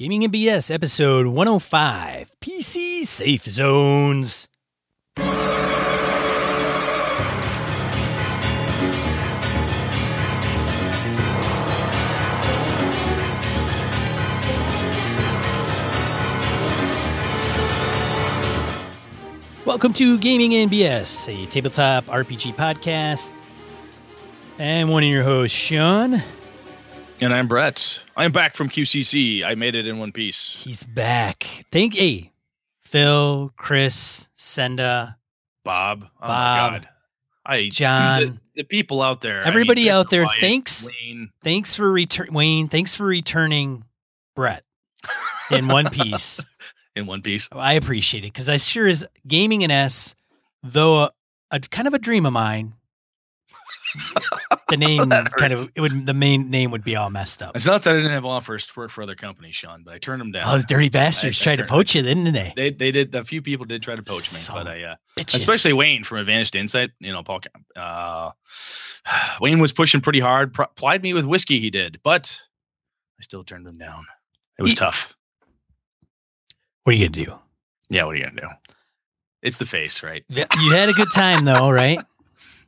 Gaming and BS episode 105 PC Safe Zones. Welcome to Gaming NBS, a tabletop RPG podcast. And one of your hosts, Sean. And I'm Brett. I'm back from QCC. I made it in one piece. He's back. Thank you, Phil, Chris, Senda, Bob. Oh Bob, my God. I John. The, the people out there. I mean, Everybody out there, Wyatt, thanks. Wayne. Thanks for return, Wayne. Thanks for returning, Brett, in one piece. in one piece. Oh, I appreciate it because I sure is gaming an S, though a, a kind of a dream of mine. The name That kind of it would the main name would be all messed up. It's not that I didn't have offers to work for other companies, Sean, but I turned them down. All those dirty bastards I- I tried to poach you, didn't they? they they did. A few people did try to poach me, but I, uh, Bitches. especially Wayne from Advanced Insight. You know, Paul. Uh, Wayne was pushing pretty hard. Pro- plied me with whiskey. He did, but I still turned him down. It was He- tough. what are you gonna do? Yeah, what are you gonna do? It's the face, right? You had a good time though, right?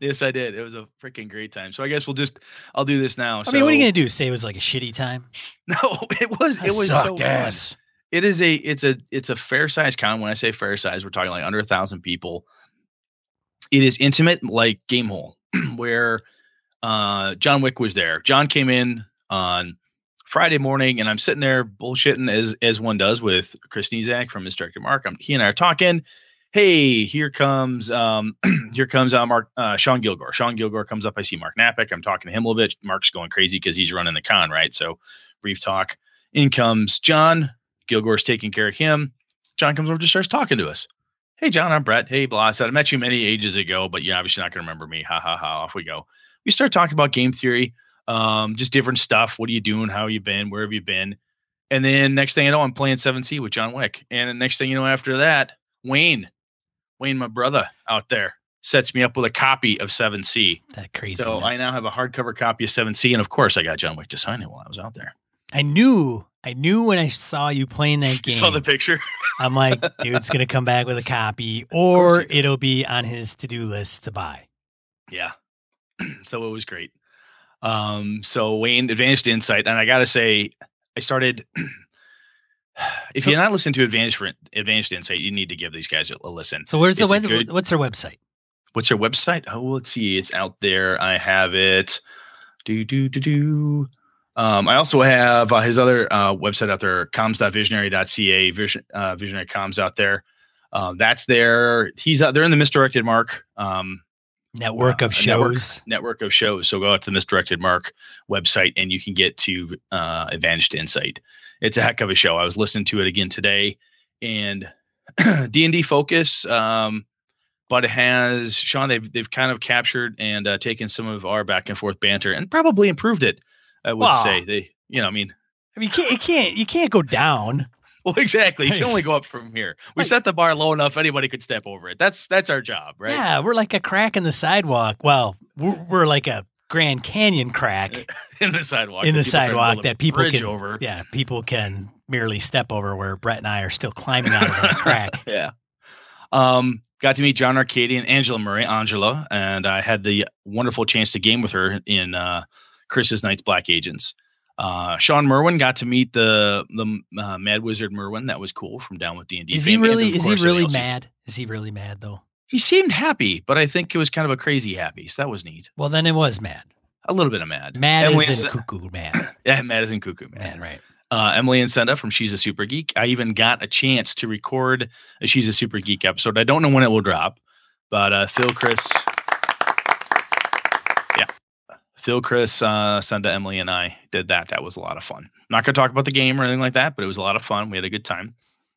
Yes, I did. It was a freaking great time. So I guess we'll just I'll do this now. I mean, what are you gonna do? Say it was like a shitty time? No, it was I it was so sucked fun. ass. It is a it's a it's a fair size con. When I say fair size, we're talking like under a thousand people. It is intimate, like Game Hole, where uh, John Wick was there. John came in on Friday morning, and I'm sitting there bullshitting as as one does with Chris Sniezak from Misdirected Mark. I'm, he and I are talking. Hey, here comes um here comes uh, Mark uh, Sean Gilgore. Sean Gilgore comes up. I see Mark Napick. I'm talking to him a little bit. Mark's going crazy because he's running the con, right? So brief talk. In comes John. Gilgore's taking care of him. John comes over, just starts talking to us. Hey, John, I'm Brett. Hey, blah. I said, I met you many ages ago, but you're obviously not going to remember me. Ha ha ha. Off we go. We start talking about game theory, um, just different stuff. What are you doing? How you been? Where have you been? And then next thing I know, I'm playing 7th Sea with John Wick. And next thing you know, after that, Wayne, Wayne, my brother out there, sets me up with a copy of 7th Sea. That crazy. So I now have a hardcover copy of 7th Sea. And of course, I got John Wick to sign it while I was out there. I knew, I knew when I saw you playing that game. Saw the picture. I'm like, dude's gonna come back with a copy, or it'll be on his to-do list to buy. Yeah. so it was great. Um, so Wayne advanced insight, and I gotta say, I started. if So- you're not listening to advanced for advanced insight, you need to give these guys a, a listen. So where's the It's web, good- what's their website? What's their website? Oh, let's see. It's out there. I have it. Do do do do. Um, I also have uh, his other uh, website out there, comms.visionary.ca, vision, uh, visionary comms out there. Uh, that's there. He's out there in the misdirected mark. Um, Network Uh, of a network. shows. network of shows. So go out to the Misdirected Mark website and you can get to uh, Advantaged Insight. It's a heck of a show. I was listening to it again today, and D and D focus, um, but it has Sean. They've they've kind of captured and uh, taken some of our back and forth banter and probably improved it. I would Wow. say they, you know, I mean, I mean, you can't, you can't, you can't go down. well, exactly. You can only go up from here. We Like- set the bar low enough; anybody could step over it. That's that's our job, right? Yeah, we're like a crack in the sidewalk. Well, we're, we're like a Grand Canyon crack in the sidewalk, in the People try to build sidewalk that people can, over. yeah, people can merely step over. Where Brett and I are still climbing out of that crack. yeah. Um, got to meet John Arcadian and Angela Murray, Angela, and I had the wonderful chance to game with her in uh, Chris's Night's Black Agents. Uh, Shawn Merwin got to meet the the uh, Mad Wizard Merwin. That was cool from Down with D and D. Is he really? Is he really mad? Is he really mad though? He seemed happy, but I think it was kind of a crazy happy. So that was neat. Well, then it was mad. A little bit of mad. Mad Emily is in cuckoo mad. yeah, mad is in cuckoo man. Mad, right? uh, Emily and Senda from She's a Super Geek. I even got a chance to record a She's a Super Geek episode. I don't know when it will drop, but uh, Phil, Chris, yeah, Phil, Chris, uh, Senda, Emily, and I did that. That was a lot of fun. Not going to talk about the game or anything like that, but it was a lot of fun. We had a good time.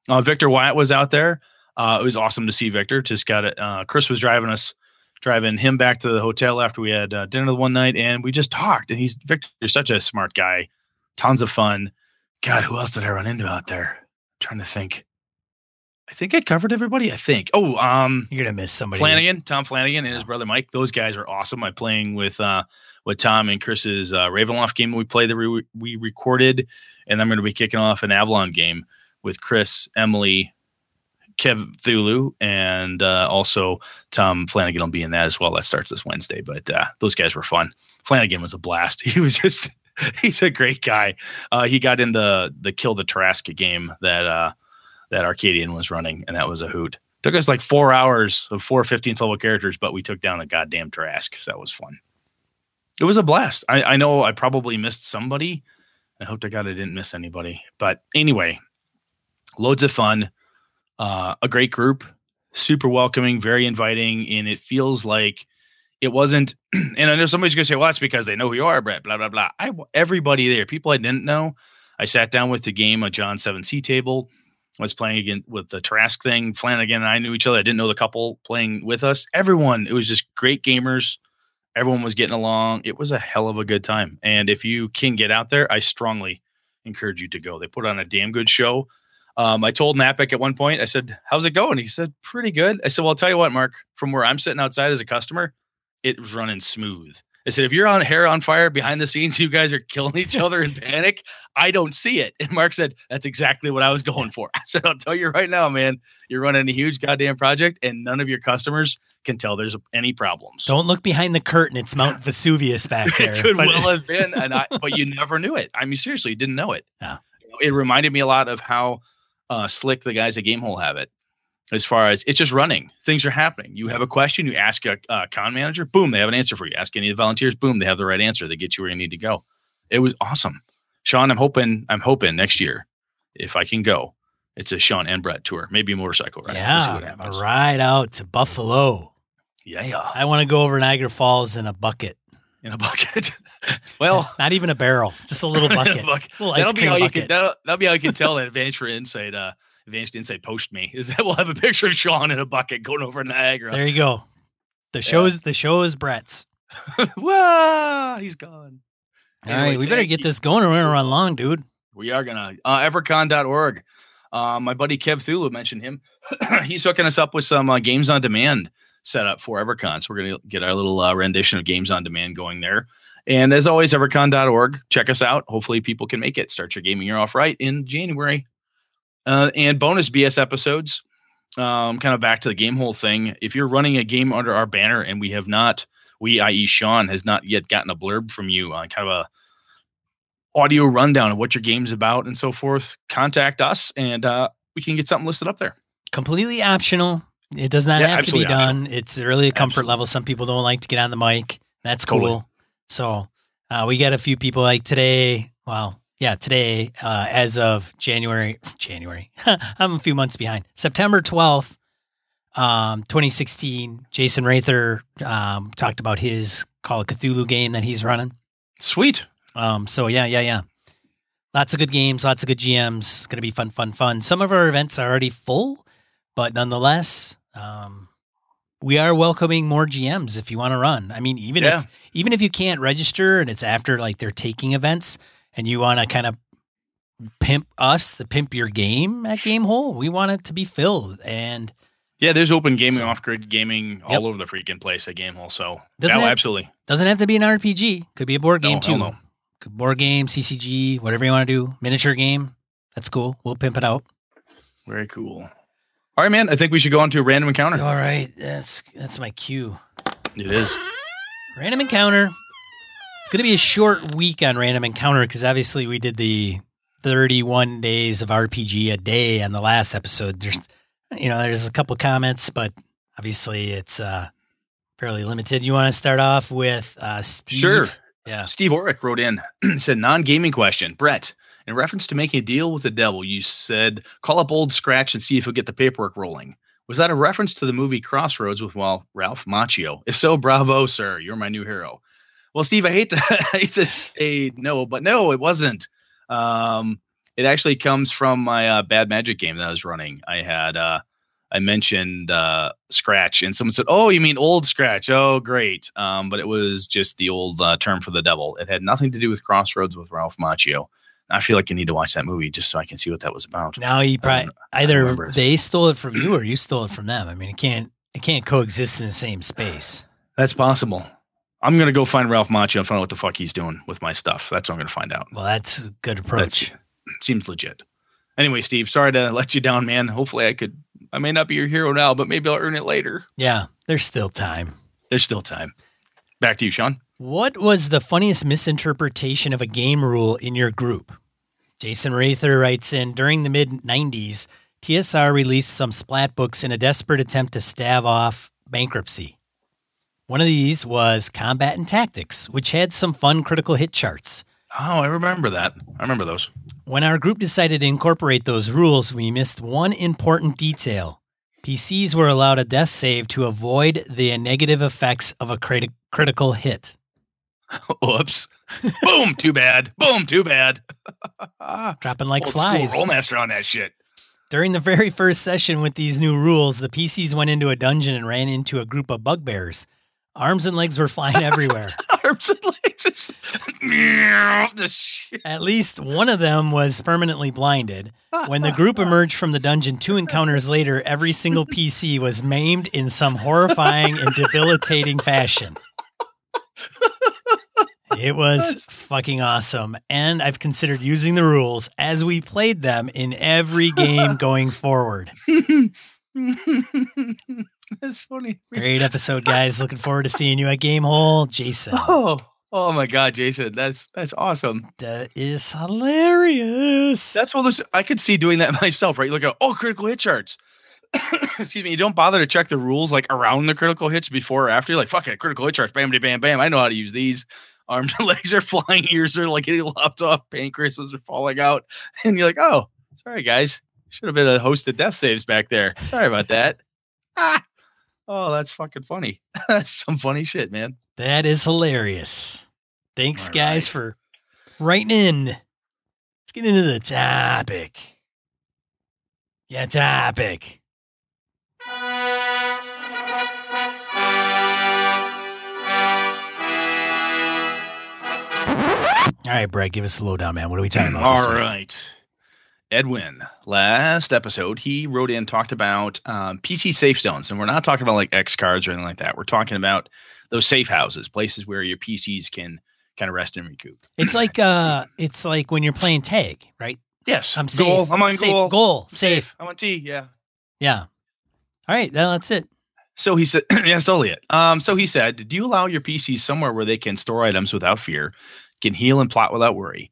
Uh, Victor Wyatt was out there. Uh, it was awesome to see Victor. Just got it. Uh, Chris was driving us, driving him back to the hotel after we had uh, dinner the one night, and we just talked. And he's Victor's such a smart guy. Tons of fun. God, who else did I run into out there? trying to think. I think I covered everybody. I think. Oh, um, You're gonna miss somebody. Flanagan, Tom Flanagan, and his brother Mike. Those guys are awesome. I'm playing with uh with Tom and Chris's uh, Ravenloft game we played that we, we recorded, and I'm going to be kicking off an Avalon game with Chris, Emily, Kev Thulu, and uh, also Tom Flanagan will be in that as well. That starts this Wednesday, but uh, those guys were fun. Flanagan was a blast. He was just he's a great guy. Uh, he got in the the kill the Tarrasque game that uh, that Arcadian was running, and that was a hoot. Took us like four hours of four 15th level characters, but we took down a goddamn Tarrasque. So that was fun. It was a blast. I, I know I probably missed somebody. I hope to God I didn't miss anybody. But anyway, loads of fun. Uh, a great group, super welcoming, very inviting, and it feels like it wasn't. And I know somebody's gonna say, "Well, that's because they know who you are, Brett." Blah blah blah. I everybody there, people I didn't know. I sat down with the game a John Seventh Sea table. I was playing again with the Trask thing. Flanagan and I knew each other. I didn't know the couple playing with us. Everyone, it was just great gamers. Everyone was getting along. It was a hell of a good time. And if you can get out there, I strongly encourage you to go. They put on a damn good show. Um, I told Napic at one point, I said, How's it going? He said, Pretty good. I said, Well, I'll tell you what, Mark, from where I'm sitting outside as a customer, it was running smooth. I said, if you're on hair on fire behind the scenes, you guys are killing each other in panic. I don't see it. And Mark said, that's exactly what I was going for. I said, I'll tell you right now, man, you're running a huge goddamn project and none of your customers can tell there's any problems. Don't look behind the curtain. It's Mount Vesuvius back there. it could but- well have been. And I, but you never knew it. I mean, seriously, you didn't know it. Yeah. It reminded me a lot of how uh, slick the guys at Gamehole have it as far as it's just running. Things are happening. You have a question, you ask a, a con manager, boom, they have an answer for you. Ask any of the volunteers, boom, they have the right answer. They get you where you need to go. It was awesome. Sean, I'm hoping, I'm hoping next year, if I can go, it's a Sean and Brett tour, maybe a motorcycle ride. Yeah, we'll a ride out to Buffalo. Yeah, I want to go over Niagara Falls in a bucket. In a bucket. well, not even a barrel, just a little bucket. bucket. Little that'll be how bucket. you can. That'll, that'll, be how you can tell that Advantage for Insight. Uh, Advanced Insight post me is that we'll have a picture of Sean in a bucket going over Niagara. There you go. The show is the show is Brett's. Wow, he's gone. All anyway, right, we better get you. this going or we're gonna run long, dude. We are gonna uh evercon.org. Uh, my buddy Kev Thulu mentioned him. he's hooking us up with some uh, games on demand set up for Evercon. So we're gonna get our little uh, rendition of games on demand going there. And as always, evercon.org. Check us out. Hopefully, people can make it. Start your gaming year off right in January uh, and bonus BS episodes. Um, kind of back to the game hole thing. If you're running a game under our banner and we have not, we, i.e., Sean, has not yet gotten a blurb from you on kind of a audio rundown of what your game's about and so forth, contact us and uh, we can get something listed up there. Completely optional. It does not yeah, have to be done. It's really a comfort absolutely. level. Some people don't like to get on the mic. That's cool. Totally. So uh, we got a few people like today. Well, yeah, today, uh, as of January, January, I'm a few months behind. September 12th, um, 2016, Jason Rather um, talked about his Call of Cthulhu game that he's running. Sweet. Um, so yeah, yeah, yeah. Lots of good games, lots of good GMs. Going to be fun, fun, fun. Some of our events are already full, but nonetheless, um, we are welcoming more GMs if you want to run. I mean, even yeah. if even if you can't register and it's after like they're taking events, and you want to kind of pimp us to pimp your game at Gamehole, we want it to be filled. And yeah, there's open gaming, so, off grid gaming yep. all over the freaking place at Gamehole. So doesn't have, absolutely doesn't have to be an RPG. Could be a board game no, too. No. Board game, CCG, whatever you want to do. Miniature game. That's cool. We'll pimp it out. Very cool. All right, man. I think we should go on to a random encounter. All right. That's that's my cue. It is. Random encounter It's going to be a short week on Random Encounter because obviously we did the 31 days of RPG a day on the last episode. There's, you know, there's a couple comments, but obviously it's uh, fairly limited. You want to start off with uh, Steve? Sure. Yeah. Steve Orick wrote in, said, non gaming question. Brett, in reference to making a deal with the devil, you said, call up Old Scratch and see if he'll get the paperwork rolling. Was that a reference to the movie Crossroads with well, Ralph Macchio? If so, bravo, sir. You're my new hero. Well, Steve, I hate to I hate to say no, but no, it wasn't. Um, it actually comes from my uh, bad magic game that I was running. I had uh, I mentioned uh, Scratch, and someone said, "Oh, you mean old Scratch? Oh, great!" Um, but it was just the old uh, term for the devil. It had nothing to do with Crossroads with Ralph Macchio. I feel like you need to watch that movie just so I can see what that was about. Now you probably either they stole it from you or you stole it from them. I mean, it can't it can't coexist in the same space. That's possible. I'm gonna go find Ralph Macchio and find out what the fuck he's doing with my stuff. That's what I'm gonna find out. Well, that's a good approach. That's, seems legit. Anyway, Steve, sorry to let you down, man. Hopefully, I could. I may not be your hero now, but maybe I'll earn it later. Yeah, there's still time. There's still time. Back to you, Sean. What was the funniest misinterpretation of a game rule in your group? Jason Rather writes in During the mid 90s, TSR released some splat books in a desperate attempt to stave off bankruptcy. One of these was Combat and Tactics, which had some fun critical hit charts. Oh, I remember that. I remember those. When our group decided to incorporate those rules, we missed one important detail. PCs were allowed a death save to avoid the negative effects of a crit- critical hit. Oops. Boom, too bad. Boom, too bad. Dropping like Old flies. Rolemaster on that shit. During the very first session with these new rules, the PCs went into a dungeon and ran into a group of bugbears. Arms and legs were flying everywhere. Arms and legs. At least one of them was permanently blinded. When the group emerged from the dungeon two encounters later, every single PC was maimed in some horrifying and debilitating fashion. It was fucking awesome. And I've considered using the rules as we played them in every game going forward. That's funny. Great episode, guys. Looking forward to seeing you at Game Hole, Jason. Oh, oh my God, Jason, that's that's awesome. That is hilarious. That's what I could see doing that myself. Right? You look at oh, critical hit charts. Excuse me. You don't bother to check the rules like around the critical hits before or after. You're like fuck it, critical hit charts. Bam, bam, bam, bam. I know how to use these. Arms and legs are flying. Ears are like getting lopped off. Pancreases are falling out. And you're like, oh, sorry guys. Should have been a host of death saves back there. Sorry about that. Ah. Oh, that's fucking funny. that's some funny shit, man. That is hilarious. Thanks, All guys, right. for writing in. Let's get into the topic. Yeah, topic. All right, Brett, give us the lowdown, man. What are we talking about? All right. Edwin, last episode, he wrote in, talked about um, PC safe zones. And we're not talking about like X cards or anything like that. We're talking about those safe houses, places where your PCs can kind of rest and recoup. It's like uh it's like when you're playing tag, right? Yes. I'm safe. Goal. I'm on safe. goal. Goal. Safe. safe. I'm on T. Yeah. Yeah. All right. Then that's it. So he said, yeah, that's totally it. Um, so he said, do you allow your PCs somewhere where they can store items without fear, can heal and plot without worry?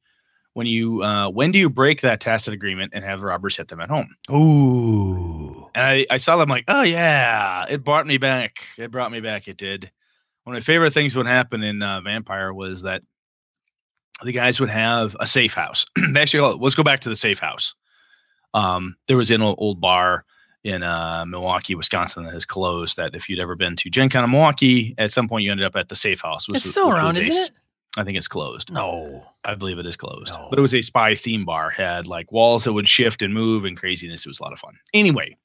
when you uh, when do you break that tacit agreement and have robbers hit them at home? Ooh. And I, I saw them like, oh yeah, it brought me back. It brought me back. It did. One of my favorite things would happen in uh, Vampire was that the guys would have a safe house. they actually let's go back to the safe house. Um, there was an old, old bar in uh, Milwaukee, Wisconsin that has closed. That if you'd ever been to Gen Con of Milwaukee, at some point you ended up at the safe house. Which, it's still around, isn't it? I think it's closed. No, I believe it is closed. No. But it was a spy theme bar. Had like walls that would shift and move and craziness. It was a lot of fun. Anyway,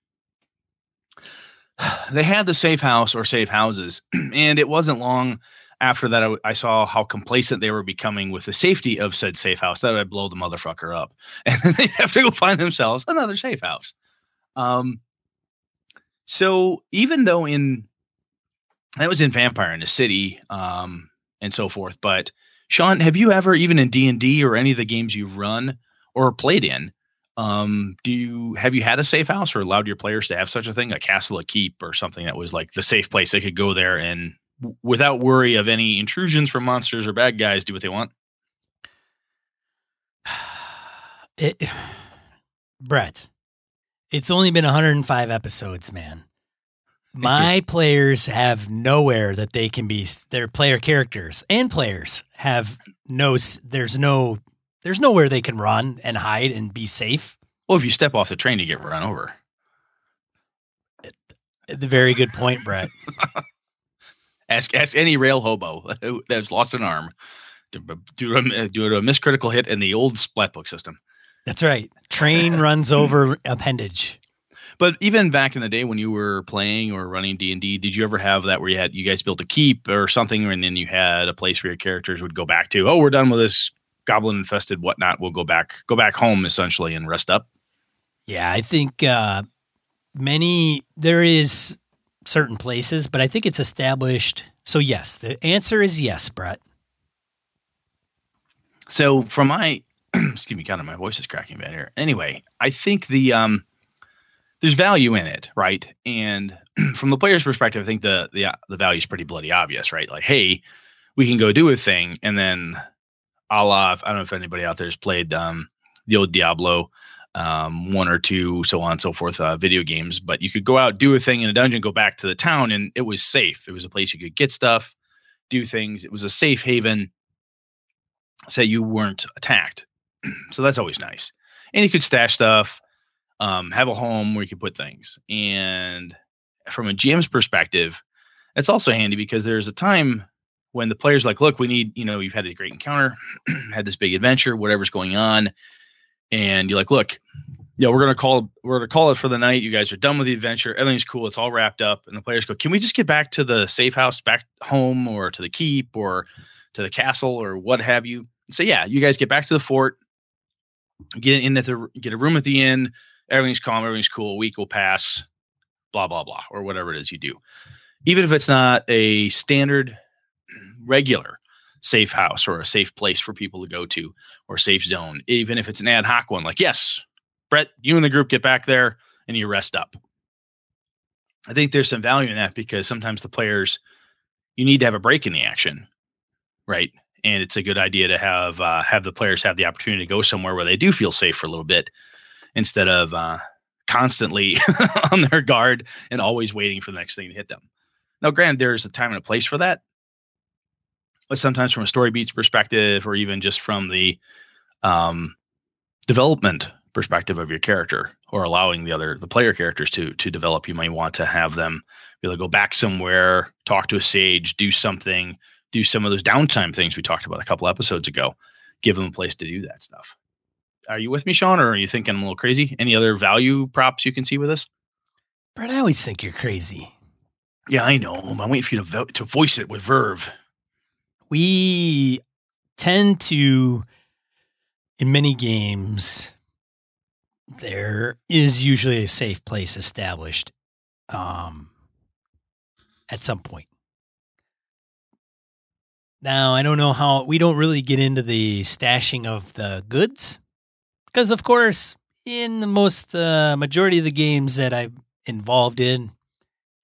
they had the safe house or safe houses, and it wasn't long after that I, I, saw how complacent they were becoming with the safety of said safe house that I'd blow the motherfucker up, and then they'd have to go find themselves another safe house. Um. So even though in that was in Vampire in the City, um, and so forth. But Sean, have you ever, even in D and D or any of the games you've run or played in, um, do you have you had a safe house or allowed your players to have such a thing, a castle, a keep, or something that was like the safe place they could go there and without worry of any intrusions from monsters or bad guys, do what they want? It, Brett, it's only been 105 episodes, man. My players have nowhere that they can be. Their player characters and players have no. There's no. There's nowhere they can run and hide and be safe. Well, if you step off the train, you get run over. The very good point, Brett. ask ask any rail hobo that's lost an arm due to a, do a miscritical hit in the old splat book system. That's right. Train runs over appendage. But even back in the day when you were playing or running D and D, did you ever have that where you had you guys built a keep or something, and then you had a place where your characters would go back to? Oh, we're done with this goblin infested whatnot. We'll go back go back home essentially and rest up. Yeah, I think uh, many there is certain places, but I think it's established. So yes, the answer is yes, Brett. So from my excuse me, kind of my voice is cracking bad here. Anyway, I think the um there's value in it, right? And from the player's perspective, I think the the the value is pretty bloody obvious, right? Like, hey, we can go do a thing, and then a la, I don't know if anybody out there has played um, the old Diablo um, one or two, so on and so forth, uh, video games. But you could go out, do a thing in a dungeon, go back to the town, and it was safe. It was a place you could get stuff, do things. It was a safe haven. Say you weren't attacked, so that's always nice. And you could stash stuff, um, have a home where you can put things. And from a GM's perspective, it's also handy because there's a time when the players like, look, we need, you know, you've had a great encounter, had this big adventure, whatever's going on, and you're like, look, yeah, we're gonna call we're gonna call it for the night. You guys are done with the adventure, everything's cool, it's all wrapped up, and the players go, can we just get back to the safe house, back home, or to the keep, or to the castle, or what have you? So yeah, you guys get back to the fort, get in at the get a room at the inn, everything's calm, everything's cool. A week will pass, blah blah blah, or whatever it is you do. Even if it's not a standard regular safe house or a safe place for people to go to or safe zone, even if it's an ad hoc one. Like, yes, Brett, you and the group get back there and you rest up. I think there's some value in that because sometimes the players, you need to have a break in the action, right? And it's a good idea to have uh, have the players have the opportunity to go somewhere where they do feel safe for a little bit, instead of uh, constantly on their guard and always waiting for the next thing to hit them. Now, granted, there's a time and a place for that, but sometimes from a story beats perspective or even just from the um, development perspective of your character or allowing the other the player characters to to develop you might want to have them be able to go back somewhere talk to a sage do something do some of those downtime things we talked about a couple episodes ago. Give them a place to do that stuff are you with me sean or are you thinking i'm a little crazy? Any other value props you can see with this? Brett i always think you're crazy. Yeah i know. I'm waiting for you to, vo- to voice it with verve. We tend to, in many games, there is usually a safe place established um, at some point. Now, I don't know how we don't really get into the stashing of the goods because, of course, in the most uh, majority of the games that I'm involved in,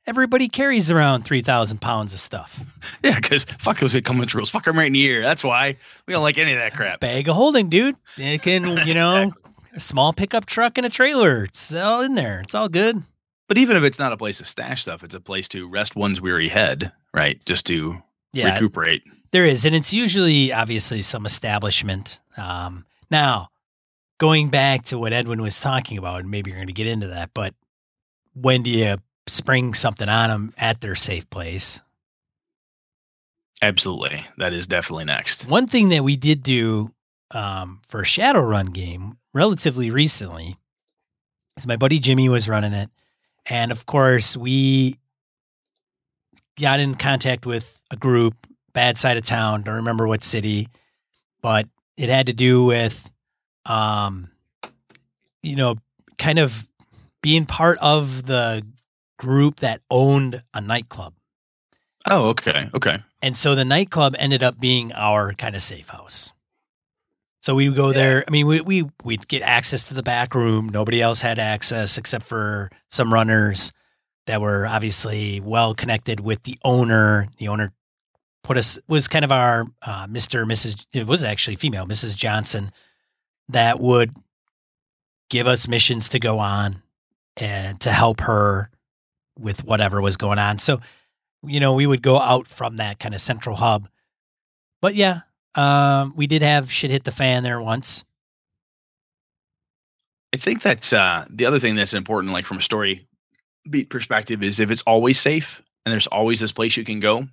Everybody carries around 3,000 pounds of stuff. Yeah, because fuck those encumbrance rules. Fuck them right in the ear. That's why we don't like any of that crap. Bag of holding, dude. It can, you know, exactly. a small pickup truck and a trailer. It's all in there. It's all good. But even if it's not a place to stash stuff, it's a place to rest one's weary head, right? Just to yeah, recuperate. There is. And it's usually, obviously, some establishment. Um, now, going back to what Edwin was talking about, and maybe you're going to get into that, but when do you spring something on them at their safe place. Absolutely. That is definitely next. One thing that we did do um, for a Shadowrun game relatively recently is my buddy Jimmy was running it. And of course, we got in contact with a group, bad side of town, don't remember what city, but it had to do with, um, you know, kind of being part of the group that owned a nightclub. Oh, okay. Okay. And so the nightclub ended up being our kind of safe house. So we would go there. I mean, we we we'd get access to the back room. Nobody else had access except for some runners that were obviously well connected with the owner. The owner put us was kind of our uh, Mr. Mrs. It was actually female Mrs. Johnson that would give us missions to go on and to help her with whatever was going on. So, you know, we would go out from that kind of central hub. But yeah, um, we did have shit hit the fan there once. I think that's uh, the other thing that's important, like from a story beat perspective, is if it's always safe and there's always this place you can go,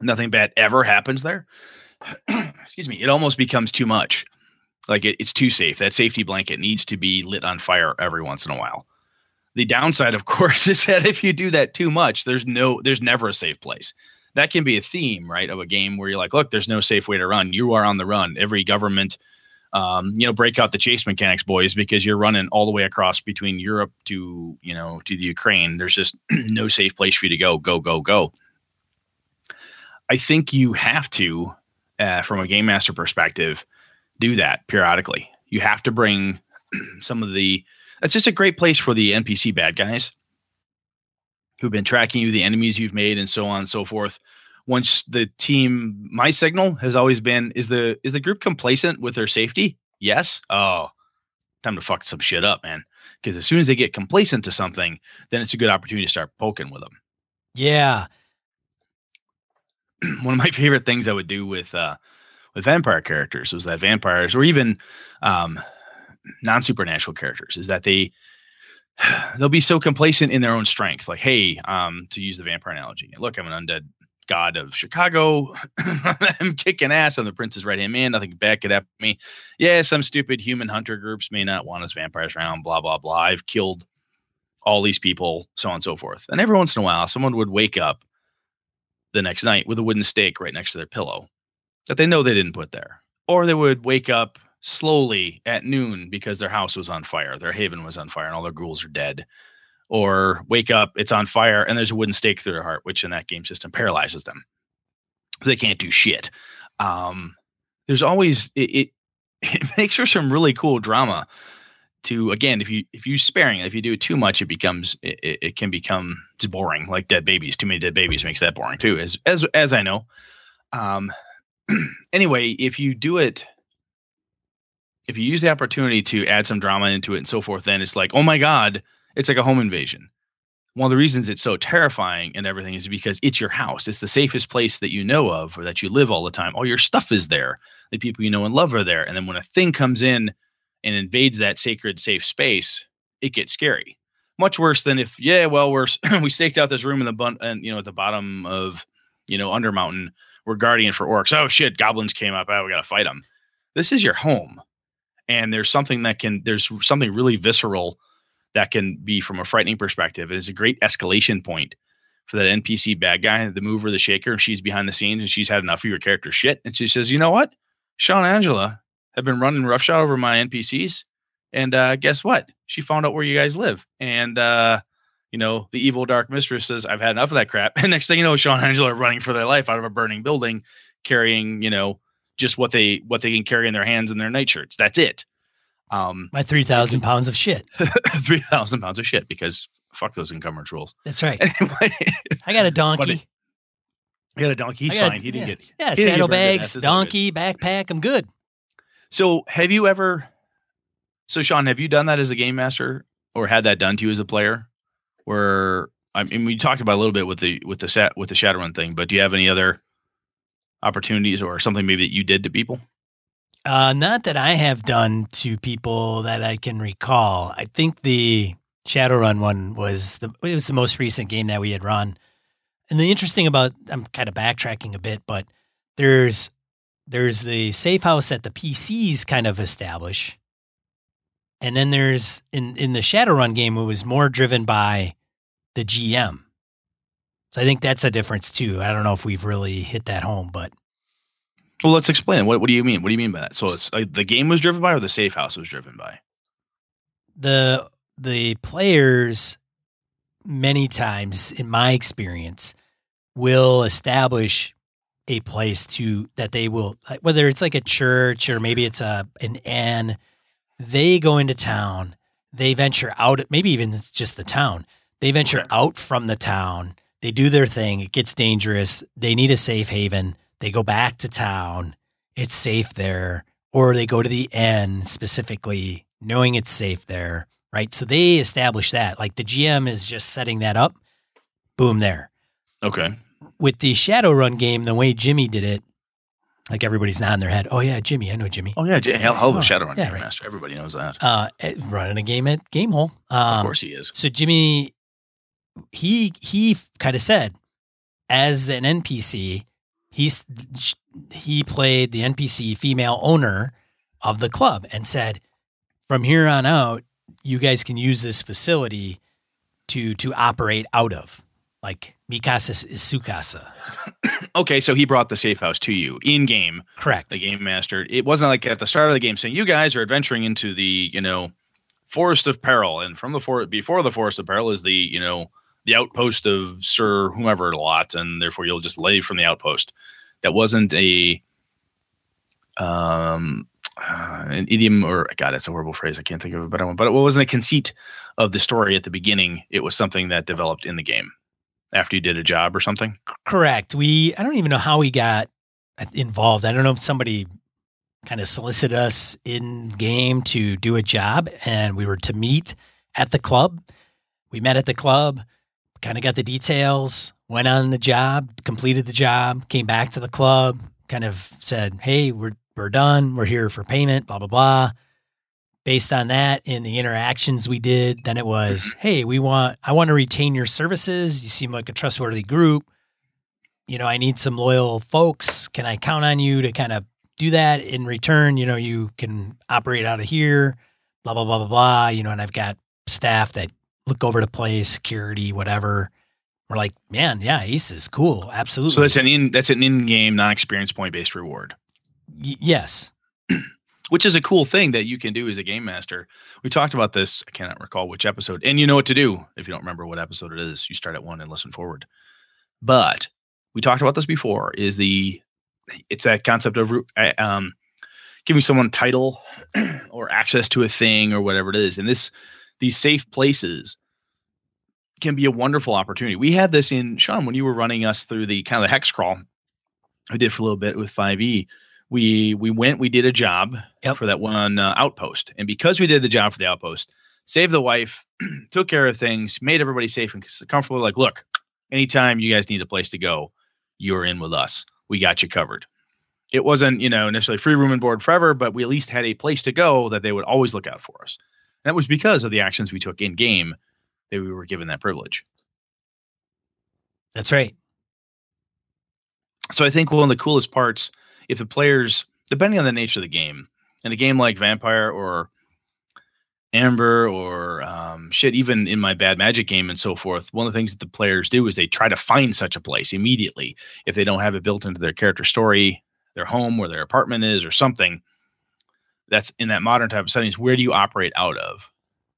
nothing bad ever happens there. Excuse me, it almost becomes too much. Like it, it's too safe. That safety blanket needs to be lit on fire every once in a while. The downside, of course, is that if you do that too much, there's no, there's never a safe place. That can be a theme, right, of a game where you're like, look, there's no safe way to run. You are on the run. Every government um, you know, break out the chase mechanics, boys, because you're running all the way across between Europe to, you know, to the Ukraine. There's just no safe place for you to go. Go, go, go. I think you have to, uh, from a game master perspective, do that periodically. You have to bring some of the. That's just a great place for the NPC bad guys who've been tracking you, the enemies you've made, and so on and so forth. Once the team my signal has always been is the is the group complacent with their safety? Yes. Oh time to fuck some shit up man. Because as soon as they get complacent to something then it's a good opportunity to start poking with them yeah. One of my favorite things i would do with uh with vampire characters was that vampires or even um non-supernatural characters is that they they'll be so complacent in their own strength like hey um to use the vampire analogy look i'm an undead god of Chicago. I'm kicking ass. I'm the prince's right hand man. Nothing back it up me. Yeah, some stupid human hunter groups may not want us vampires around, blah, blah, blah. I've killed all these people, so on and so forth. And every once in a while, someone would wake up the next night with a wooden stake right next to their pillow that they know they didn't put there. Or they would wake up slowly at noon because their house was on fire, their haven was on fire, and all their ghouls are dead or wake up, it's on fire, and there's a wooden stake through their heart, which in that game system paralyzes them. So they can't do shit. Um, there's always it, it, it makes for some really cool drama. To again, if you if you sparing, if you do it too much, it becomes it, it can become boring, like dead babies. Too many dead babies makes that boring too, as as as I know. Um, anyway, if you do it if you use the opportunity to add some drama into it and so forth, then it's like, oh my god, it's like a home invasion. One of the reasons it's so terrifying and everything is because it's your house. It's the safest place that you know of or that you live all the time. All your stuff is there. The people you know and love are there. And then when a thing comes in and invades that sacred safe space, it gets scary. Much worse than if, yeah, well, we're we staked out this room in the bun and you know at the bottom of you know Undermountain. We're guardian for orcs. Oh shit, goblins came up. Oh, we gotta fight them. This is your home, and there's something that can. There's something really visceral that can be from a frightening perspective. It is a great escalation point for that NPC bad guy, the mover, the shaker. She's behind the scenes and she's had enough of your character shit. And she says, you know what? Sean Angela have been running roughshod over my NPCs. And uh, guess what? She found out where you guys live. And, uh, you know, the evil dark mistress says, I've had enough of that crap. And next thing you know, Sean and Angela are running for their life out of a burning building, carrying, you know, just what they what they can carry in their hands and their nightshirts. That's it. Um, My 3,000 pounds of shit. 3,000 pounds of shit because fuck those encumbrance rules. That's right. Anyway, I got a donkey. I got a donkey. He's fine. He didn't yeah. get. Yeah, saddlebags, donkey, backpack. I'm good. So, have you ever? So, Sean, have you done that as a game master, or had that done to you as a player? Where I mean, we talked about a little bit with the with the set with the Shadowrun thing, but do you have any other opportunities or something maybe that you did to people? Uh, not that I have done to people that I can recall. I think the Shadowrun one was the it was the most recent game that we had run. And the interesting about I'm kind of backtracking a bit, but there's there's the safe house that the PCs kind of establish. And then there's in in the Shadowrun game it was more driven by the GM. So I think that's a difference too. I don't know if we've really hit that home, but well, let's explain. What What do you mean? What do you mean by that? So it's like the game was driven by, or the safe house was driven by? The the players many times, in my experience, will establish a place to that they will whether it's like a church or maybe it's a an inn. They go into town. They venture out. Maybe even it's just the town. They venture out from the town. They do their thing. It gets dangerous. They need a safe haven they go back to town, it's safe there, or they go to the inn specifically knowing it's safe there, right? So they establish that. Like the GM is just setting that up, boom, there. Okay. With the Shadowrun game, the way Jimmy did it, like everybody's nodding their head. Oh yeah, Jimmy, I know Jimmy. Oh yeah, hell, hell of a oh, Shadowrun yeah, game right. master. Everybody knows that. Uh, eh, running a game at Gamehole. Um, of course he is. So Jimmy, he he kind of said, as an NPC, he's he played the NPC female owner of the club and said, from here on out, you guys can use this facility to to operate out of. Like Mi casa is, is su casa. okay, so he brought the safe house to you in game. Correct. The game master. It wasn't like at the start of the game saying you guys are adventuring into the you know forest of peril, and from the forest before the forest of peril is the you know the outpost of Sir whomever a lot, and therefore you'll just lay from the outpost. That wasn't a um uh, an idiom or God, it's a horrible phrase. I can't think of a better one, but it wasn't a conceit of the story at the beginning. It was something that developed in the game after you did a job or something. Correct. We I don't even know how we got uh, involved. I don't know if somebody kind of solicited us in game to do a job and we were to meet at the club. We met at the club, kind of got the details, went on the job, completed the job, came back to the club, kind of said, "Hey, we're we're done. We're here for payment, blah blah blah." Based on that in the interactions we did, then it was, mm-hmm. "Hey, we want I want to retain your services. You seem like a trustworthy group. You know, I need some loyal folks. Can I count on you to kind of do that in return, you know, you can operate out of here, blah, blah, blah, blah, blah. You know, and I've got staff that look over the place, security, whatever. We're like, man, yeah, Ace is cool. Absolutely. So that's an in that's an in-game non-experience point based reward. Y- yes. Which is a cool thing that you can do as a game master. We talked about this, I cannot recall which episode. And you know what to do if you don't remember what episode it is. You start at one and listen forward. But we talked about this before is the it's that concept of uh, um, giving someone title or access to a thing or whatever it is. And this, these safe places can be a wonderful opportunity. We had this in Sean when you were running us through the kind of the hex crawl. I did for a little bit with 5e. We we went, we did a job yep. for that one uh, outpost, and because we did the job for the outpost, saved the wife, took care of things, made everybody safe and comfortable. Like, look, anytime you guys need a place to go, you're in with us we got you covered. It wasn't, you know, necessarily free room and board forever, but we at least had a place to go that they would always look out for us. And that was because of the actions we took in game that we were given that privilege. That's right. So I think one of the coolest parts, if the players, depending on the nature of the game, in a game like Vampire or Amber or um, shit, even in my bad magic game and so forth, one of the things that the players do is they try to find such a place immediately. If they don't have it built into their character story, their home, where their apartment is, or something that's in that modern type of settings, where do you operate out of?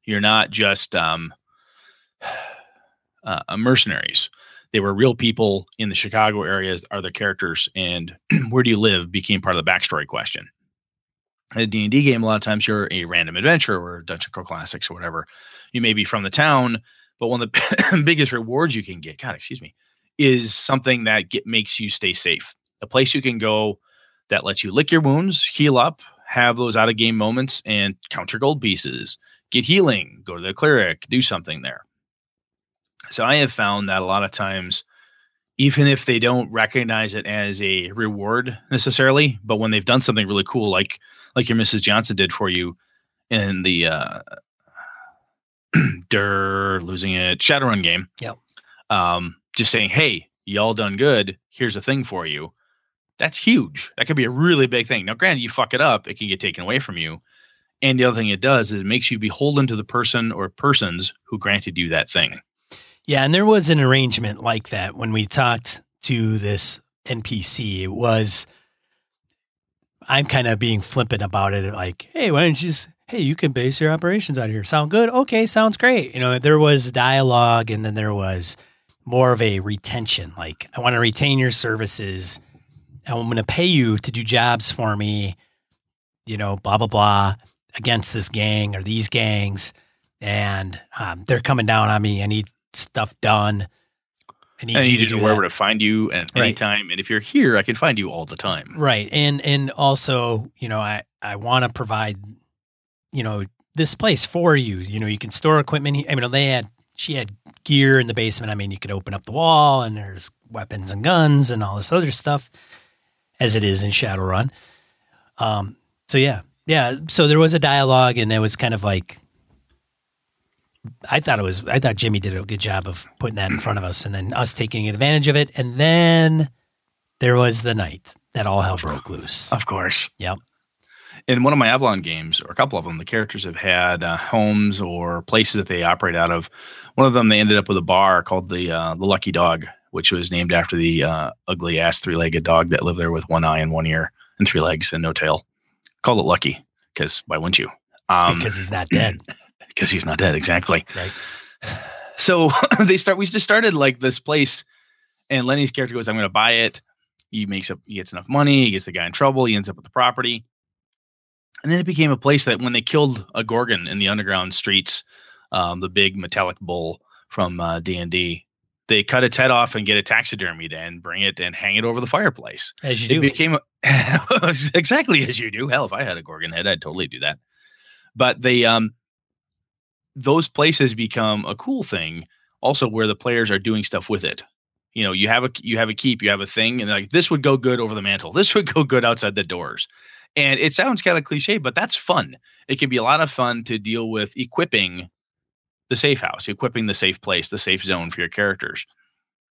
You're not just um, uh, mercenaries. They were real people in the Chicago areas, are their characters, and where do you live became part of the backstory question a D&D game, a lot of times you're a random adventurer or Dungeon Crawl Classics or whatever. You may be from the town, but one of the biggest rewards you can get, God, excuse me, is something that get, makes you stay safe. A place you can go that lets you lick your wounds, heal up, have those out of game moments, and count your gold pieces, get healing, go to the cleric, do something there. So I have found that a lot of times, even if they don't recognize it as a reward necessarily, but when they've done something really cool, like like your Mrs. Johnson did for you in the uh Dur losing it Shadowrun game. Yep. Um, just saying, hey, y'all done good. Here's a thing for you. That's huge. That could be a really big thing. Now, granted, you fuck it up, it can get taken away from you. And the other thing it does is it makes you beholden to the person or persons who granted you that thing. Yeah, and there was an arrangement like that when we talked to this NPC. It was I'm kind of being flippant about it. Like, hey, why don't you just, hey, you can base your operations out here. Sound good? Okay, sounds great. You know, there was dialogue and then there was more of a retention. Like, I want to retain your services. I'm going to pay you to do jobs for me, you know, blah, blah, blah, against this gang or these gangs. And um, they're coming down on me. I need stuff done. I need, I need you to, know where to find you at right. any time. And if you're here, I can find you all the time. Right. And and also, you know, I I want to provide, you know, this place for you. You know, you can store equipment. I mean, they had she had gear in the basement. I mean, you could open up the wall and there's weapons and guns and all this other stuff, as it is in Shadowrun. Um. So yeah, yeah. So there was a dialogue, and it was kind of like I thought it was. I thought Jimmy did a good job of putting that in front of us, and then us taking advantage of it. And then there was the night that all hell broke loose. Of course. Yep. In one of my Avalon games, or a couple of them, the characters have had uh, homes or places that they operate out of. One of them, they ended up with a bar called the uh, the Lucky Dog which was named after the uh, ugly ass three legged dog that lived there with one eye and one ear and three legs and no tail. Called it Lucky because why wouldn't you? Um, because he's not dead. Because he's not dead, exactly. Right. So they start. We just started like this place, and Lenny's character goes, "I'm going to buy it." He makes up. He gets enough money. He gets the guy in trouble. He ends up with the property, and then it became a place that when they killed a gorgon in the underground streets, um, the big metallic bull from uh, D and D, they cut its head off and get it taxidermied and bring it and hang it over the fireplace. As you do. It became a, exactly as you do. Hell, if I had a gorgon head, I'd totally do that. But they um those places become a cool thing also where the players are doing stuff with it. You know, you have a you have a keep, you have a thing, and like this would go good over the mantle. This would go good outside the doors. And it sounds kind of cliche, but that's fun. It can be a lot of fun to deal with equipping the safe house, equipping the safe place, the safe zone for your characters.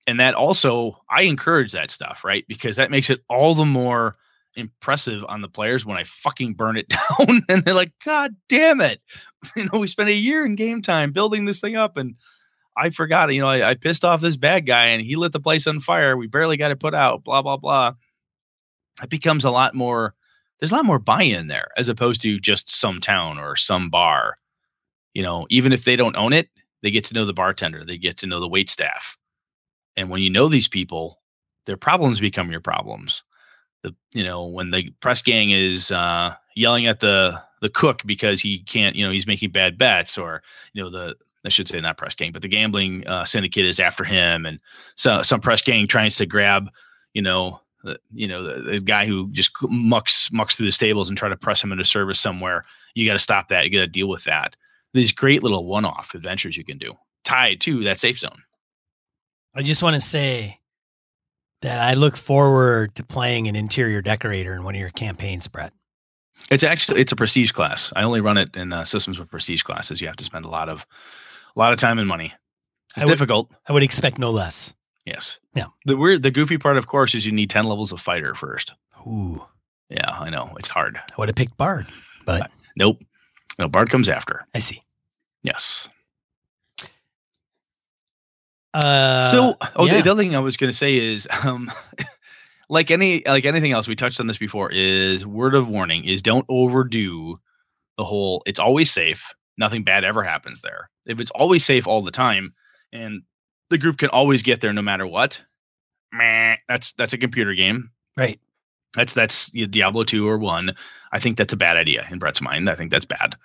And that also, I encourage that stuff, right? Because that makes it all the more impressive on the players when I fucking burn it down and they're like, God damn it. You know, we spent a year in game time building this thing up and I forgot, you know, I, I pissed off this bad guy and he lit the place on fire. We barely got it put out, blah, blah, blah. It becomes a lot more, there's a lot more buy in there as opposed to just some town or some bar. You know, even if they don't own it, they get to know the bartender, they get to know the wait staff. And when you know these people, their problems become your problems the you know when the press gang is uh, yelling at the the cook because he can't you know he's making bad bets or you know the I should say not press gang but the gambling uh, syndicate is after him and so some press gang tries to grab you know the, you know the, the, guy who just mucks mucks through the stables and try to press him into service somewhere. You got to stop that. You got to deal with that. These great little one-off adventures you can do. Tied to that safe zone. I just want to say that I look forward to playing an interior decorator in one of your campaigns, Brett. It's actually it's a prestige class. I only run it in uh, systems with prestige classes. You have to spend a lot of a lot of time and money. It's I difficult. I would expect no less. Yes. Yeah. The weird, the goofy part, of course, is you need ten levels of fighter first. Ooh. Yeah, I know it's hard. I would have picked Bard, but uh, nope. No, Bard comes after. I see. Yes. Uh, so, oh, yeah. the other thing I was going to say is, um, like any like anything else, we touched on this before. Is word of warning is don't overdo the whole. It's always safe. Nothing bad ever happens there. If it's always safe all the time, and the group can always get there no matter what, meh, that's that's a computer game, right? That's that's Diablo two or one. I think that's a bad idea in Brett's mind. I think that's bad.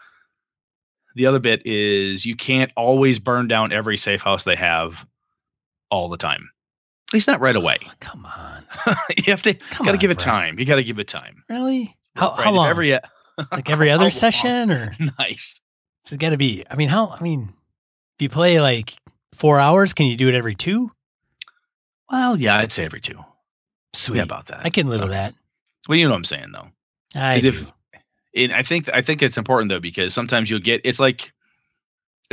The other bit is you can't always burn down every safe house they have all the time. At least not right away. Oh, come on. you have to got to give it time. You got to give it time. Really? How, right. how long? Every, uh, like every other session or nice. It's got to be. I mean, how? I mean, if you play like four hours, can you do it every two? Well, yeah, I'd say every two. Sweet yeah, about that. I can live with that. Well, you know what I'm saying, though. I do. If, I think I think it's important though because sometimes you'll get it's like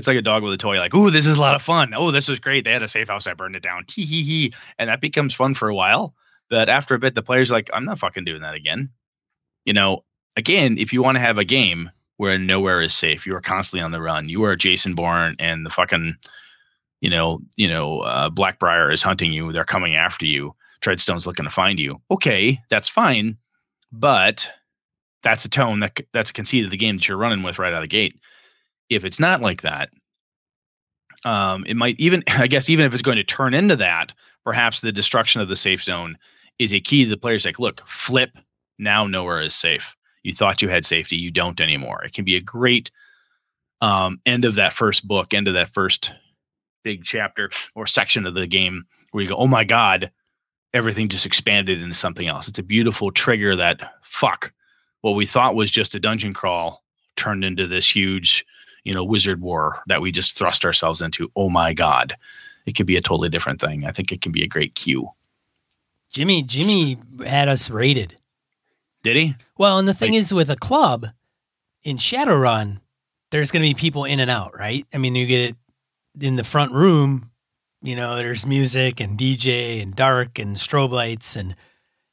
it's like a dog with a toy. Like, oh, this is a lot of fun. Oh, this was great. They had a safe house. I burned it down. Tee hee hee. And that becomes fun for a while. But after a bit, the player's like, I'm not fucking doing that again. You know, again, if you want to have a game where nowhere is safe, you are constantly on the run. You are Jason Bourne, and the fucking, you know, you know, uh, Blackbriar is hunting you. They're coming after you. Treadstone's looking to find you. Okay, that's fine, but that's a tone that that's a conceit of the game that you're running with right out of the gate if it's not like that, um, it might even, I guess, even if it's going to turn into that, perhaps the destruction of the safe zone is a key to the players. Like, look, flip now, nowhere is safe. You thought you had safety, you don't anymore. It can be a great um, end of that first book, end of that first big chapter or section of the game where you go, oh my God, everything just expanded into something else. It's a beautiful trigger that fuck, what we thought was just a dungeon crawl turned into this huge you know wizard war that we just thrust ourselves into. Oh my god. It could be a totally different thing. I think it can be a great cue. Jimmy jimmy had us rated did he? Well and the thing like, is with a club in shadowrun there's going to be people in and out right? I mean you get it in the front room you know there's music and dj and dark and strobe lights and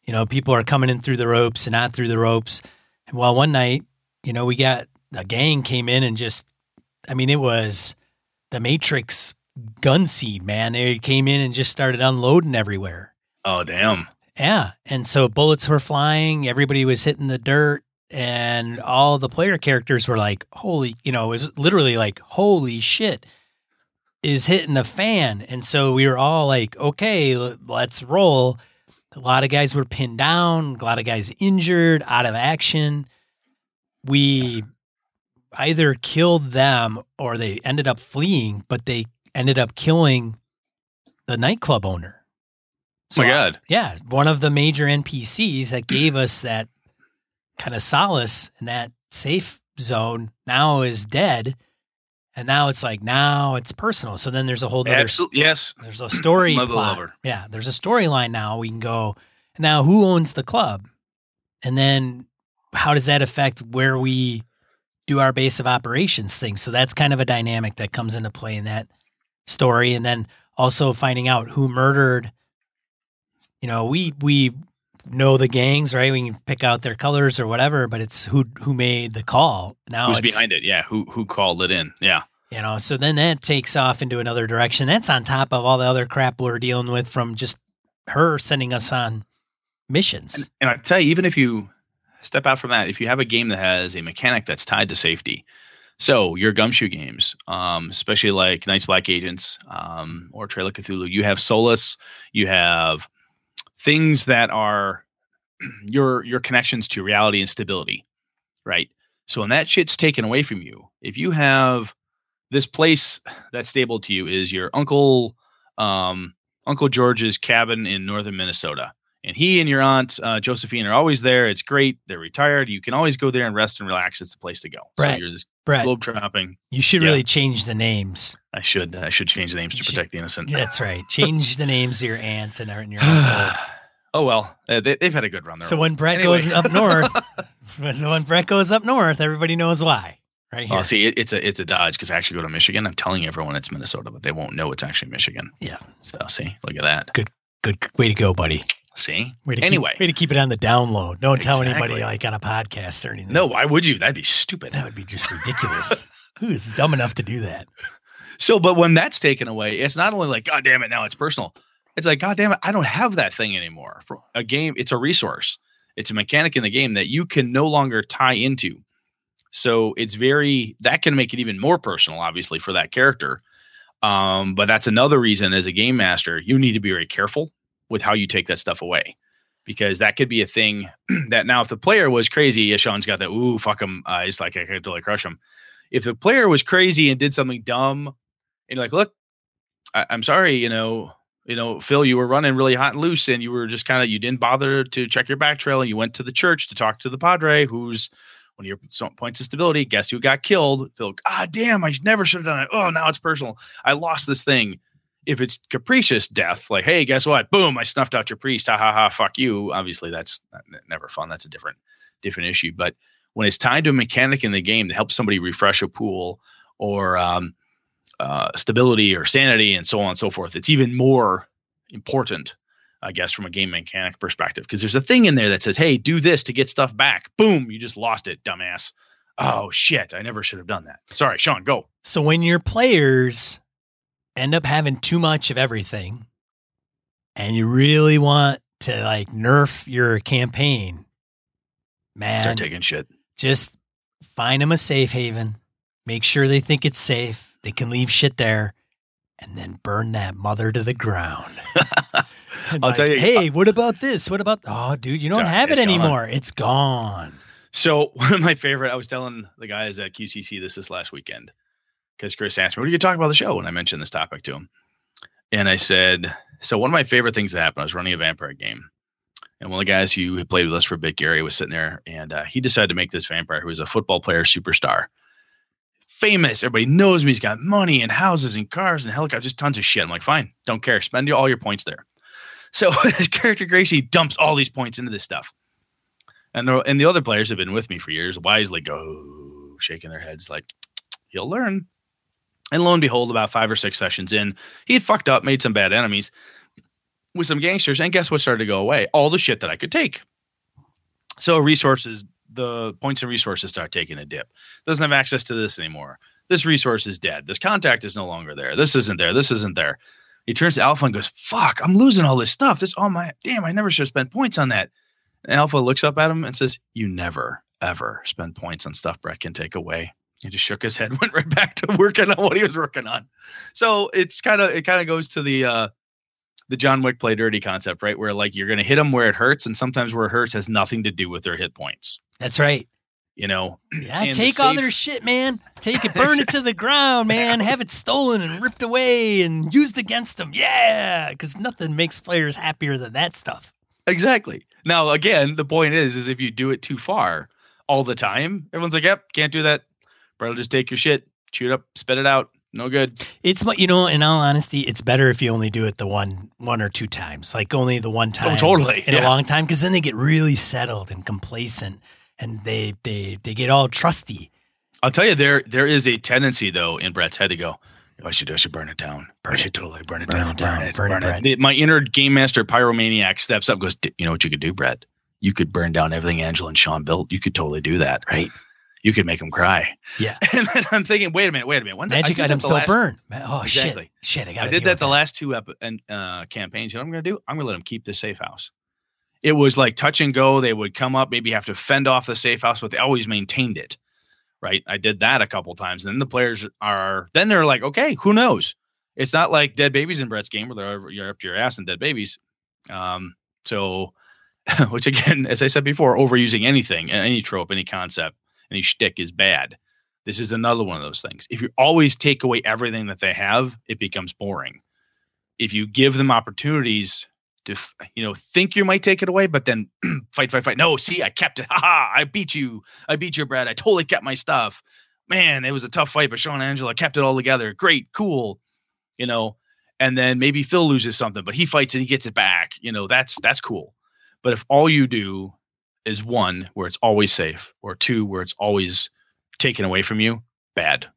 you know people are coming in through the ropes and not through the ropes. And well one night you know we got a gang came in and just I mean, it was the Matrix gun seed, man. They came in and just started unloading everywhere. Oh, damn. Yeah. And so bullets were flying, everybody was hitting the dirt, and all the player characters were like, holy, you know, it was literally like, holy shit is hitting the fan. And so we were all like, okay, let's roll. A lot of guys were pinned down, a lot of guys injured, out of action. We either killed them or they ended up fleeing, but they ended up killing the nightclub owner. So, oh my God. Yeah. One of the major NPCs that gave us that kind of solace in that safe zone now is dead. And now it's like now it's personal. So then there's a whole other Absolutely, yes. There's a story plot. Yeah, there's a storyline now. We can go now. Who owns the club, and then how does that affect where we do our base of operations thing? So that's kind of a dynamic that comes into play in that story, and then also finding out who murdered. You know, we we know the gangs, right? We can pick out their colors or whatever, but it's who who made the call. Now who's behind it? Yeah, who who called it in? Yeah. You know, so then that takes off into another direction. That's on top of all the other crap we're dealing with from just her sending us on missions. And, and I tell you, even if you step out from that, if you have a game that has a mechanic that's tied to safety, so your gumshoe games, um, especially like Night's Black Agents um, or Trail of Cthulhu, you have solace, you have things that are your your connections to reality and stability, right? So when that shit's taken away from you, if you have this place that's stable to you is your uncle um, Uncle George's cabin in northern Minnesota. And he and your aunt uh, Josephine are always there. It's great. They're retired. You can always go there and rest and relax. It's the place to go. Brett, so you're just Brett, globe trapping. You should yeah. really change the names. I should. I should change the names you to protect should, the innocent. That's right. Change the names of your aunt and, your uncle. Oh well, uh, they, have had a good run. So when Brett anyway. goes up north, so when Brett goes up north, everybody knows why. Right here. Oh, see, it, it's a it's a dodge because I actually go to Michigan. I'm telling everyone it's Minnesota, but they won't know it's actually Michigan. Yeah. So see, look at that. Good, good way to go, buddy. See. Anyway, keep, way to keep it on the download. Don't exactly. tell anybody like on a podcast or anything. No, why would you? That'd be stupid. That would be just ridiculous. Who is dumb enough to do that? So, but when that's taken away, it's not only like, God damn it, now it's personal. It's like, God damn it, I don't have that thing anymore. For a game, it's a resource. It's a mechanic in the game that you can no longer tie into. So it's very that can make it even more personal, obviously, for that character. Um, but that's another reason as a game master, you need to be very careful with how you take that stuff away. Because that could be a thing that now, if the player was crazy, yeah, Sean's got that, ooh, fuck him. Uh, it's like I could totally crush him. If the player was crazy and did something dumb, and you're like, look, I, I'm sorry, you know, you know, Phil, you were running really hot and loose, and you were just kind of you didn't bother to check your back trail, and you went to the church to talk to the padre, who's one of your points of stability. Guess who got killed? Phil, ah, damn, I never should have done it. Oh, now it's personal. I lost this thing. If it's capricious death, like, hey, guess what? Boom, I snuffed out your priest. Ha ha ha, fuck you. Obviously, that's never fun. That's a different different issue. But when it's tied to a mechanic in the game to help somebody refresh a pool or um, uh, stability or sanity and so on and so forth. It's even more important, I guess, from a game mechanic perspective, because there's a thing in there that says, hey, do this to get stuff back. Boom, you just lost it, dumbass. Oh, shit, I never should have done that. Sorry, Sean, go. So when your players end up having too much of everything and you really want to like nerf your campaign, man, start taking shit. Just find them a safe haven. Make sure they think it's safe they can leave shit there and then burn that mother to the ground. I'll like, tell you. Hey, uh, what about this? What about? Oh, dude, you don't have it anymore. Gone. It's gone. So one of my favorite. I was telling the guys at QCC this this last weekend because Chris asked me, "What are you talk about the show?" When I mentioned this topic to him, and I said, "So one of my favorite things that happened. I was running a vampire game." And one of the guys who played with us for a bit, Gary, was sitting there, and uh, he decided to make this vampire who was a football player superstar famous. Everybody knows me. He's got money and houses and cars and helicopters, just tons of shit. I'm like, fine, don't care. Spend all your points there. So his character Gracie dumps all these points into this stuff. And the, and the other players have been with me for years wisely go shaking their heads like, he'll learn. And lo and behold, about five or six sessions in, he had fucked up, made some bad enemies with some gangsters. And guess what started to go away? All the shit that I could take. So resources the points and resources start taking a dip. Doesn't have access to this anymore. This resource is dead. This contact is no longer there. This isn't there. This isn't there. He turns to Alpha and goes, "Fuck! I'm losing all this stuff. This all my damn. I never should have spent points on that." And Alpha looks up at him and says, "You never ever spend points on stuff Brett can take away." He just shook his head, went right back to working on what he was working on. So it's kind of it kind of goes to the uh the John Wick play dirty concept, right? Where like you're going to hit them where it hurts, and sometimes where it hurts has nothing to do with their hit points. That's right. You know, yeah, take the safe- all their shit, man. Take it, burn it to the ground, man. Have it stolen and ripped away and used against them. Yeah, because nothing makes players happier than that stuff. Exactly. Now, again, the point is, is if you do it too far all the time, everyone's like, "Yep, can't do that." Bro, just take your shit, chew it up, spit it out no good. It's what you know. In all honesty, it's better if you only do it the one, one or two times, like only the one oh, time. Oh, totally. In yeah. a long time, because then they get really settled and complacent, and they they they get all trusty. I'll tell you, there there is a tendency though in Brett's head to go. I should, I should burn it down. Burn I should totally burn it burn down. It down. Burn it. Burn, burn it. it. My inner game master pyromaniac steps up, goes, "You know what you could do, Brett? You could burn down everything Angela and Sean built. You could totally do that, right? You could make them cry. Yeah. And then I'm thinking, wait a minute, wait a minute. When's Magic items don't last, burn. Oh exactly. shit! Shit! I got. I did that the that. last two ep- uh, campaigns. You know what I'm going to do? I'm going to let them keep the safe house. It was like touch and go. They would come up, maybe have to fend off the safe house, but they always maintained it. Right. I did that a couple times. And then the players are then they're like, okay, who knows? It's not like dead babies in Brett's game where they're you're up to your ass and dead babies. Um, so, which again, as I said before, overusing anything, any trope, any concept any shtick is bad. This is another one of those things. If you always take away everything that they have, it becomes boring. If you give them opportunities to, you know, think you might take it away, but then fight, fight, fight. No, see, I kept it. Ha ha! I beat you. I beat you, Brad. I totally kept my stuff. Man, it was a tough fight, but Sean Angela kept it all together. Great, cool. You know, and then maybe Phil loses something, but he fights and he gets it back. You know, that's that's cool. But if all you do is one where it's always safe, or two where it's always taken away from you. Bad.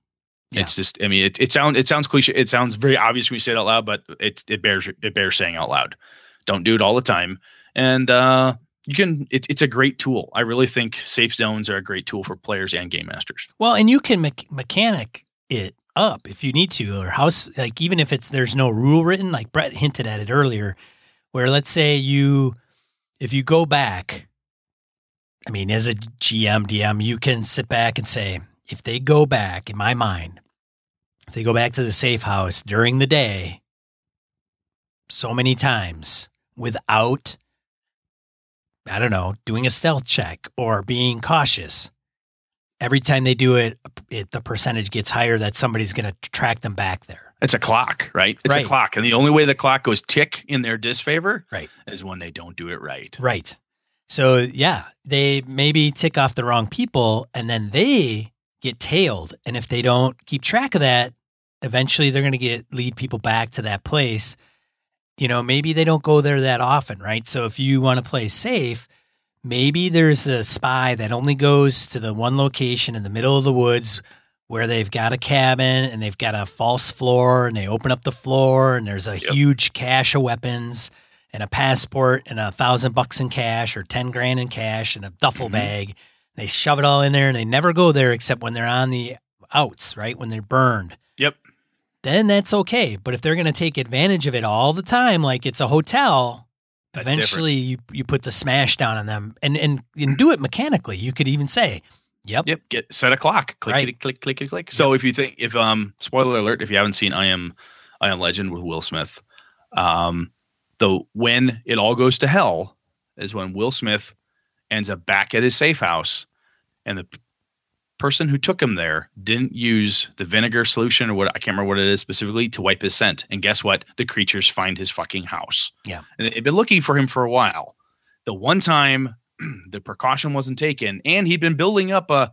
Yeah. It's just, I mean, it, it sounds it sounds cliche. It sounds very obvious when you say it out loud, but it it bears it bears saying out loud. Don't do it all the time, and uh, you can. It, it's a great tool. I really think safe zones are a great tool for players and game masters. Well, and you can me- mechanic it up if you need to, or house like even if it's there's no rule written. Like Brett hinted at it earlier, where let's say you if you go back I mean, as a GM, DM, you can sit back and say, if they go back, in my mind, if they go back to the safe house during the day so many times without, I don't know, doing a stealth check or being cautious, every time they do it, it the percentage gets higher that somebody's going to track them back there. It's a clock, right? It's right. a clock. And the only way the clock goes tick in their disfavor right. is when they don't do it right. Right. So yeah, they maybe tick off the wrong people and then they get tailed. And if they don't keep track of that, eventually they're going to get lead people back to that place. You know, maybe they don't go there that often, right? So if you want to play safe, maybe there's a spy that only goes to the one location in the middle of the woods where they've got a cabin and they've got a false floor and they open up the floor and there's a yep. huge cache of weapons and a passport and a thousand bucks in cash or 10 grand in cash and a duffel mm-hmm. bag. They shove it all in there and they never go there except when they're on the outs, right? When they're burned. Yep. Then that's okay. But if they're going to take advantage of it all the time, like it's a hotel, that's eventually you, you put the smash down on them and, and, and do it mechanically. You could even say, Yep. Yep. Get set a clock. Click, right. click, click, click, click. So if you think, if um, spoiler alert, if you haven't seen I am, I am Legend with Will Smith, um, the when it all goes to hell is when Will Smith ends up back at his safe house and the person who took him there didn't use the vinegar solution or what I can't remember what it is specifically to wipe his scent. And guess what? The creatures find his fucking house. Yeah. And they've been looking for him for a while. The one time the precaution wasn't taken and he'd been building up a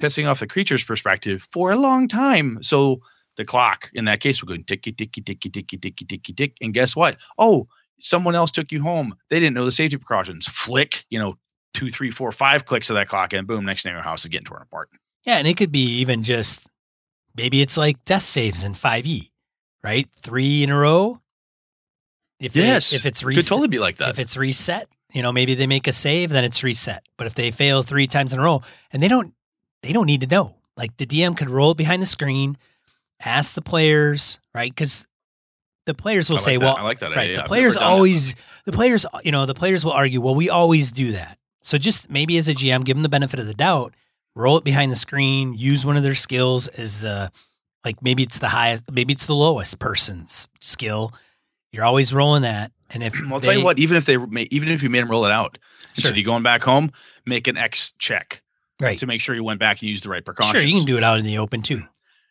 pissing off the creature's perspective for a long time. So the clock in that case would go ticky ticky ticky ticky ticky ticky tick. And guess what? Oh, someone else took you home. They didn't know the safety precautions. Flick, you know, two, three, four, five clicks of that clock, and boom, next thing your house is getting torn apart. Yeah, and it could be even just maybe it's like death saves in 5e, right? Three in a row. If yes, if it's reset, could totally be like that. If it's reset, You know, maybe they make a save, then it's reset. But if they fail three times in a row, and they don't, they don't need to know. Like the DM could roll behind the screen, ask the players, right? Because the players will like say, that. "Well, I like that right." idea. The I've players never done it. always, the players, you know, the players will argue, "Well, we always do that." So just maybe as a GM, give them the benefit of the doubt, roll it behind the screen, use one of their skills as the, like maybe it's the highest, maybe it's the lowest person's skill. You're always rolling that, and if Well, I'll they, tell you what. Even if they even if you made them roll it out instead Sure. of you going back home, make an X check right? to make sure you went back and used the right precautions. Sure, you can do it out in the open too.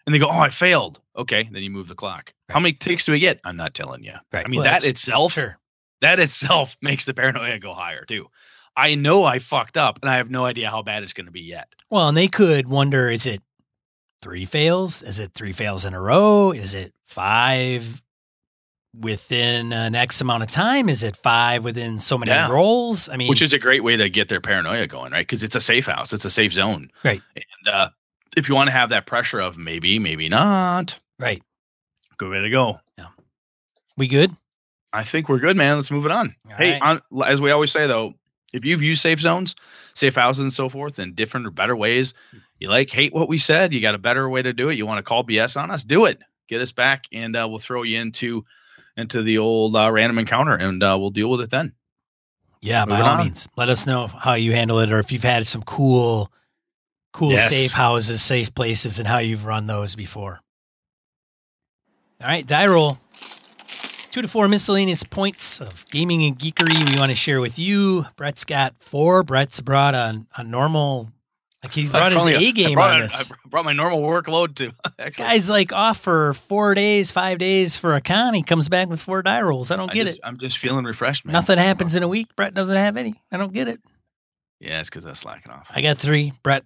And they go, "Oh, I failed." Okay, then you move the clock. How many ticks do we get? I'm not telling you. Right. I mean, Well, that itself, Sure. that itself makes the paranoia go higher too. I know I fucked up, and I have no idea how bad it's going to be yet. Well, and they could wonder: is it three fails? Is it three fails in a row? Is it five within an X amount of time? Is it five within so many Yeah. rolls? I mean, which is a great way to get their paranoia going, right? Because it's a safe house, it's a safe zone, Right. And uh, if you want to have that pressure of maybe, maybe not, right. good way to go. Yeah. We good? I think we're good, man. Let's move it on. All hey, right. on, as we always say, though, if you've used safe zones, safe houses, and so forth in different or better ways, you like hate what we said, you got a better way to do it. You want to call BS on us, do it. Get us back, and uh, we'll throw you into into the old uh, random encounter, and uh, we'll deal with it then. Yeah, by all on. means, let us know how you handle it, or if you've had some cool, cool Yes. safe houses, safe places, and how you've run those before. All right, die roll. Two to four miscellaneous points of gaming and geekery we want to share with you. Brett's got four. Brett's brought a, a normal, like he's uh, brought his Finally, A I game on it- this. I brought my normal workload to. Actually, Guy's like off for four days, five days for a con. He comes back with four die rolls. I don't I get just, it. I'm just feeling refreshed, man. Nothing happens in a week. Brett doesn't have any. I don't get it. Yeah, it's because I was slacking off. I got three. Brett,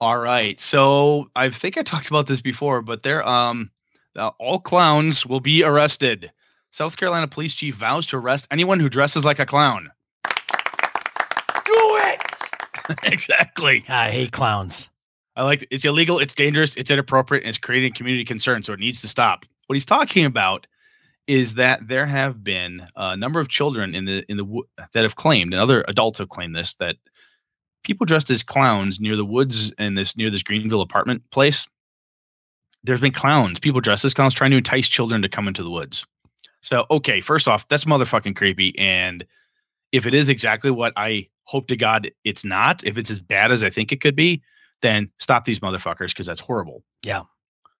All right. So I think I talked about this before, but there, um, uh, all clowns will be arrested. South Carolina Police Chief vows to arrest anyone who dresses like a clown. Do it. exactly. I hate clowns. I like it's illegal, it's dangerous, it's inappropriate, and it's creating community concern, so it needs to stop. What he's talking about is that there have been a number of children in the in the that have claimed, and other adults have claimed this that people dressed as clowns near the woods and this near this Greenville apartment place. There's been clowns, people dressed as clowns, trying to entice children to come into the woods. So, okay, first off, that's motherfucking creepy. And if it is exactly what I hope to God it's not, if it's as bad as I think it could be, then stop these motherfuckers because that's horrible. Yeah.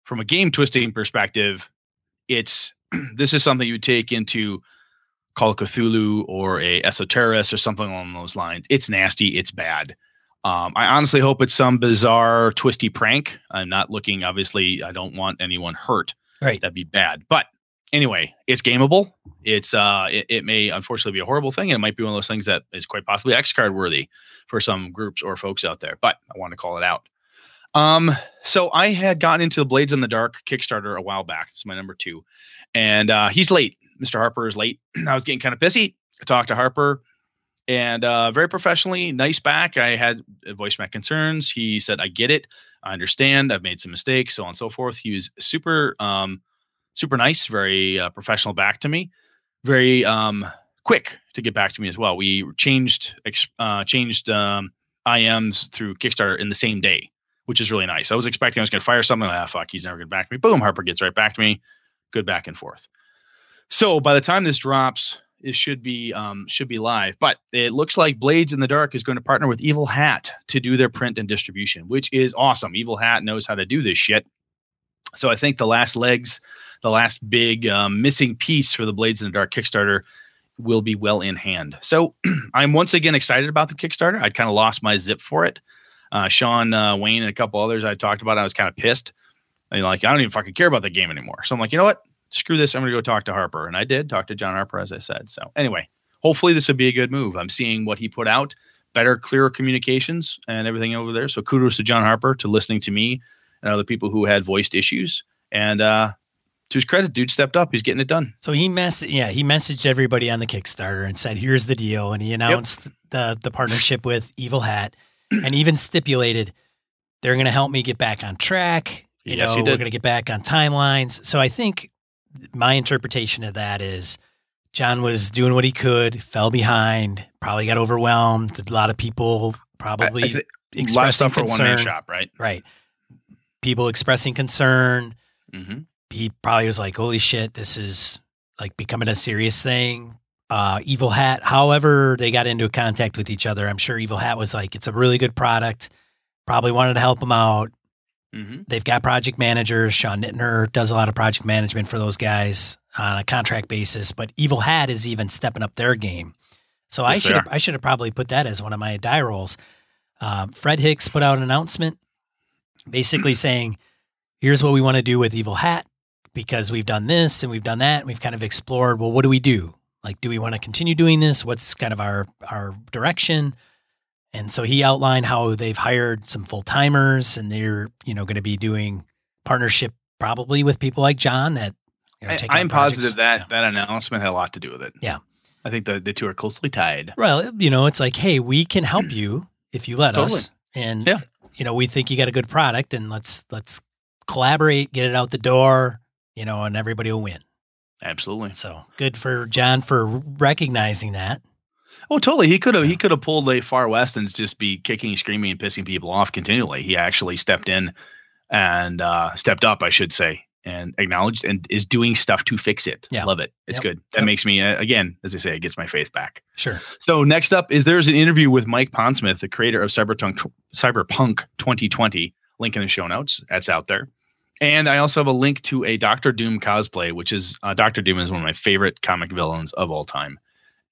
From a game twisting perspective, it's this is something you take into Call of Cthulhu or a Esoterrorist or something along those lines. It's nasty. It's bad. Um, I honestly hope it's some bizarre, twisty prank. I'm not looking. Obviously, I don't want anyone hurt. Right. That'd be bad. But anyway, it's gameable. It's uh, it, it may unfortunately be a horrible thing, and it might be one of those things that is quite possibly X card worthy for some groups or folks out there. But I want to call it out. Um, so I had gotten into the Blades in the Dark Kickstarter a while back. It's my number two, and uh, he's late. Mr. Harper is late. I was getting kind of pissy. I talked to Harper, and uh, very professionally, nice back. I had voiced my concerns. He said, "I get it. I understand. I've made some mistakes, so on and so forth." He was super, um, super nice, very uh, professional back to me, very um, quick to get back to me as well. We changed uh, changed um, IMs through Kickstarter in the same day, which is really nice. I was expecting I was going to fire something. Ah, fuck, he's never going to back to me. Boom, Harper gets right back to me. Good back and forth. So by the time this drops, it should be um, should be live. But it looks like Blades in the Dark is going to partner with Evil Hat to do their print and distribution, which is awesome. Evil Hat knows how to do this shit. So I think the last legs, the last big um, missing piece for the Blades in the Dark Kickstarter will be well in hand. So I'm once again excited about the Kickstarter. I'd kind of lost my zip for it. Uh, Sean uh, Wayne and a couple others I talked about. I was kind of pissed. I like I don't even fucking care about the game anymore. So I'm like, you know what? Screw this. I'm going to go talk to Harper, and I did talk to John Harper as I said. So anyway, hopefully this would be a good move. I'm seeing what he put out, better, clearer communications and everything over there. So kudos to John Harper to listening to me and other people who had voiced issues. And uh, to his credit, dude stepped up. He's getting it done. So he mess yeah, he messaged everybody on the Kickstarter and said, "Here's the deal," and he announced the the partnership with Evil Hat, and even stipulated they're going to help me get back on track. You Yes, know, we're going to get back on timelines. So I think my interpretation of that is John was doing what he could, fell behind, probably got overwhelmed. A lot of people probably I, I expressing concern. shop, right? Right. People expressing concern. Mm-hmm. He probably was like, "Holy shit, this is like becoming a serious thing." Uh, Evil Hat, however, they got into contact with each other. I'm sure Evil Hat was like, "It's a really good product." Probably wanted to help him out. Mm-hmm. They've got project managers. Sean Nittner does a lot of project management for those guys on a contract basis. But Evil Hat is even stepping up their game. So yes, I should I should have probably put that as one of my die rolls. Um, Fred Hicks put out an announcement, basically saying, "Here's what we want to do with Evil Hat because we've done this and we've done that. And we've kind of explored. Well, what do we do? Like, do we want to continue doing this? What's kind of our our direction?" And so he outlined how they've hired some full timers and they're, you know, going to be doing partnership probably with people like John that you know, I, am positive that yeah. that announcement had a lot to do with it. Yeah. I think the, the two are closely tied. Well, you know, it's like, hey, we can help you if you let totally. us. And yeah. you know, we think you got a good product and let's let's collaborate, get it out the door, you know, and everybody will win. Absolutely. So good for John for recognizing that. Oh, totally. He could have he could have pulled a Far West and just be kicking, screaming, and pissing people off continually. He actually stepped in and uh, stepped up, I should say, and acknowledged and is doing stuff to fix it. Yeah. Love it. It's yep. good. That yep. makes me uh, again, as I say, it gets my faith back. Sure. So next up is there's an interview with Mike Pondsmith, the creator of Cyberpunk Cyberpunk 2020. Link in the show notes. That's out there. And I also have a link to a Doctor Doom cosplay, which is uh, Doctor Doom is one of my favorite comic villains of all time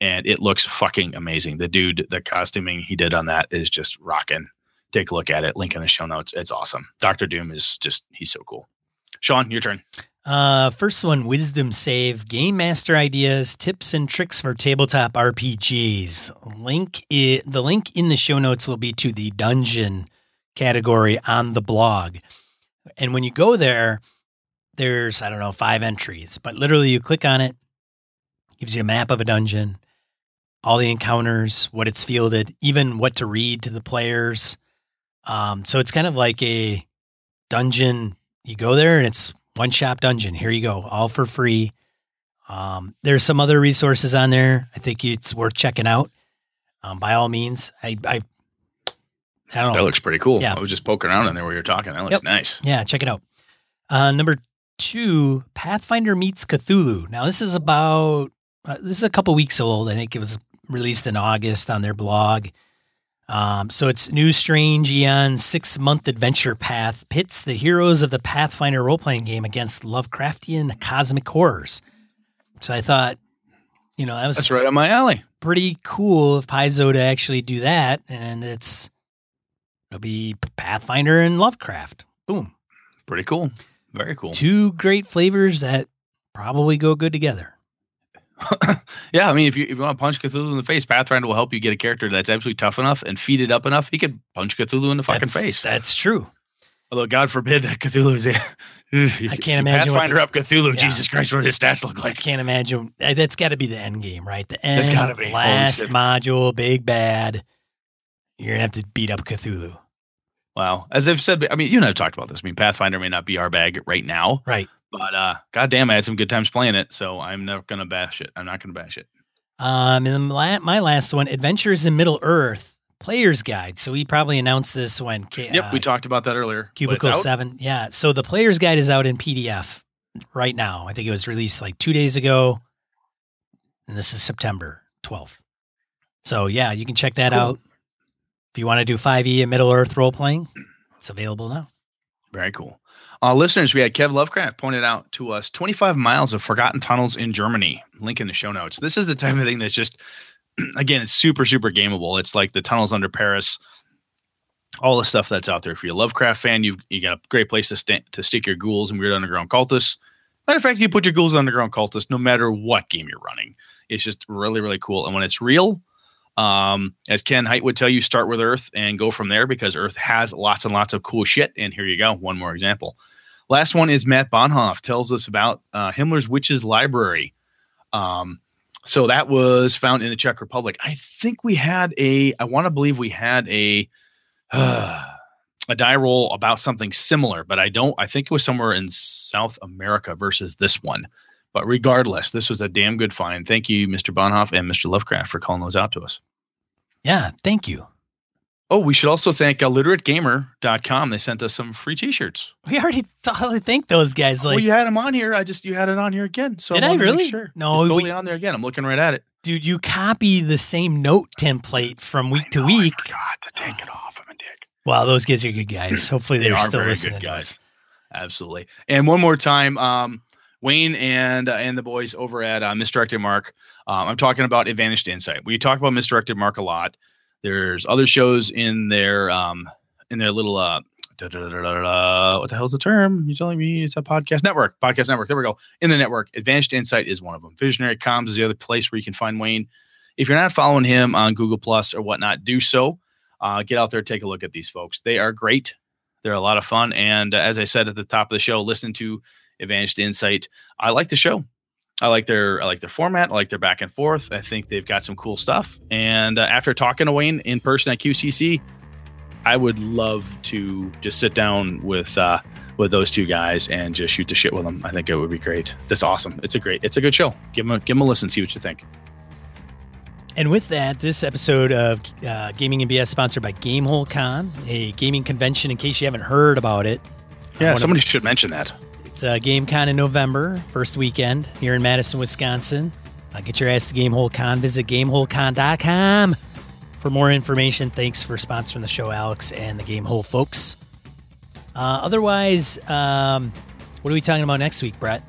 and it looks fucking amazing. The dude, the costuming he did on that is just rocking. Take a look at it. Link in the show notes. It's awesome. Doctor Doom is just he's so cool. Sean, your turn. Uh, first one, Wisdom Save, Game Master ideas, tips and tricks for tabletop RPGs. Link, I- the link in the show notes will be to the dungeon category on the blog. And when you go there, there's I don't know five entries, but literally you click on it, gives you a map of a dungeon, all the encounters, what it's fielded, even what to read to the players. Um, so it's kind of like a dungeon. You go there and it's one shop dungeon. Here you go, all for free. Um, there's some other resources on there. I think it's worth checking out. Um, by all means, I, I, I don't know. That looks pretty cool. Yeah. I was just poking around in there while you're talking. That looks yep. nice. Yeah, check it out. Uh, number two, Pathfinder meets Cthulhu. Now this is about uh, this is a couple weeks old. I think it was released in August on their blog. Um, so it's new strange Aeon six month adventure path pits the heroes of the Pathfinder role playing game against Lovecraftian cosmic horrors. So I thought, you know, that was that's right on my alley. Pretty cool of Paizo to actually do that, and it's it'll be Pathfinder and Lovecraft. Boom. Pretty cool. Very cool. Two great flavors that probably go good together. yeah, I mean, if you, if you want to punch Cthulhu in the face, Pathfinder will help you get a character that's absolutely tough enough and feed it up enough. He could punch Cthulhu in the fucking that's, face. That's true. Although God forbid that Cthulhu is. I can't imagine. Pathfinder the, up Cthulhu. Yeah. Jesus Christ, what his stats look like. I can't imagine. Uh, that's got to be the end game, right? The end. That's got to be last module, big bad. You're gonna have to beat up Cthulhu. Wow. As I've said, I mean, you and I have talked about this. I mean, Pathfinder may not be our bag right now. Right. But uh, goddamn, I had some good times playing it, so I'm not gonna bash it. I'm not gonna bash it. Um, and my last one, Adventures in Middle Earth Player's Guide. So we probably announced this when. Yep, uh, we talked about that earlier. Cubicle Seven, yeah. So the Player's Guide is out in PDF right now. I think it was released like two days ago, and this is September 12th. So yeah, you can check that cool. out. If you want to do 5e and Middle Earth role playing, it's available now. Very cool. Uh, listeners, we had Kev Lovecraft pointed out to us 25 miles of forgotten tunnels in Germany. Link in the show notes. This is the type of thing that's just, again, it's super, super gameable. It's like the tunnels under Paris, all the stuff that's out there. If you're a Lovecraft fan, you you got a great place to st- to stick your ghouls and weird underground cultists. Matter of fact, you put your ghouls underground cultists no matter what game you're running. It's just really, really cool. And when it's real, um, as Ken Hite would tell you, start with Earth and go from there because Earth has lots and lots of cool shit. And here you go, one more example. Last one is Matt Bonhoff tells us about uh, Himmler's Witches Library. Um, so that was found in the Czech Republic. I think we had a, I want to believe we had a, uh, a die roll about something similar, but I don't, I think it was somewhere in South America versus this one. But regardless, this was a damn good find. Thank you, Mr. Bonhoff and Mr. Lovecraft, for calling those out to us. Yeah, thank you. Oh, we should also thank illiterategamer.com. They sent us some free t-shirts. We already totally thank those guys. Like, well, you had them on here. I just you had it on here again. So did I really? Sure. No, it's totally we, on there again. I'm looking right at it. Dude, you copy the same note template from week to week. Forgot to take it off. I'm a dick. Wow, those guys are good guys. Hopefully they're they still listening guys. Absolutely. And one more time, um, Wayne and uh, and the boys over at uh, Misdirected Mark. Um, I'm talking about Advantage Insight. We talk about Misdirected Mark a lot. There's other shows in their um, in their little uh, what the hell's the term? You're telling me it's a podcast network. Podcast network. There we go. In the network, Advanced Insight is one of them. Visionary Comms is the other place where you can find Wayne. If you're not following him on Google Plus or whatnot, do so. Uh, get out there, take a look at these folks. They are great. They're a lot of fun. And uh, as I said at the top of the show, listen to Advanced Insight. I like the show. I like their I like their format. I like their back and forth. I think they've got some cool stuff. And uh, after talking to Wayne in person at QCC, I would love to just sit down with uh, with those two guys and just shoot the shit with them. I think it would be great. That's awesome. It's a great. It's a good show. Give them a, give them a listen. See what you think. And with that, this episode of uh, Gaming and BS sponsored by Gamehole Con, a gaming convention. In case you haven't heard about it, yeah, somebody should mention that. It's a Game Con in November, first weekend here in Madison, Wisconsin. Uh, get your ass to Gamehole Con. Visit gameholecon.com for more information. Thanks for sponsoring the show, Alex, and the Gamehole folks. Uh, otherwise, um, what are we talking about next week, Brett?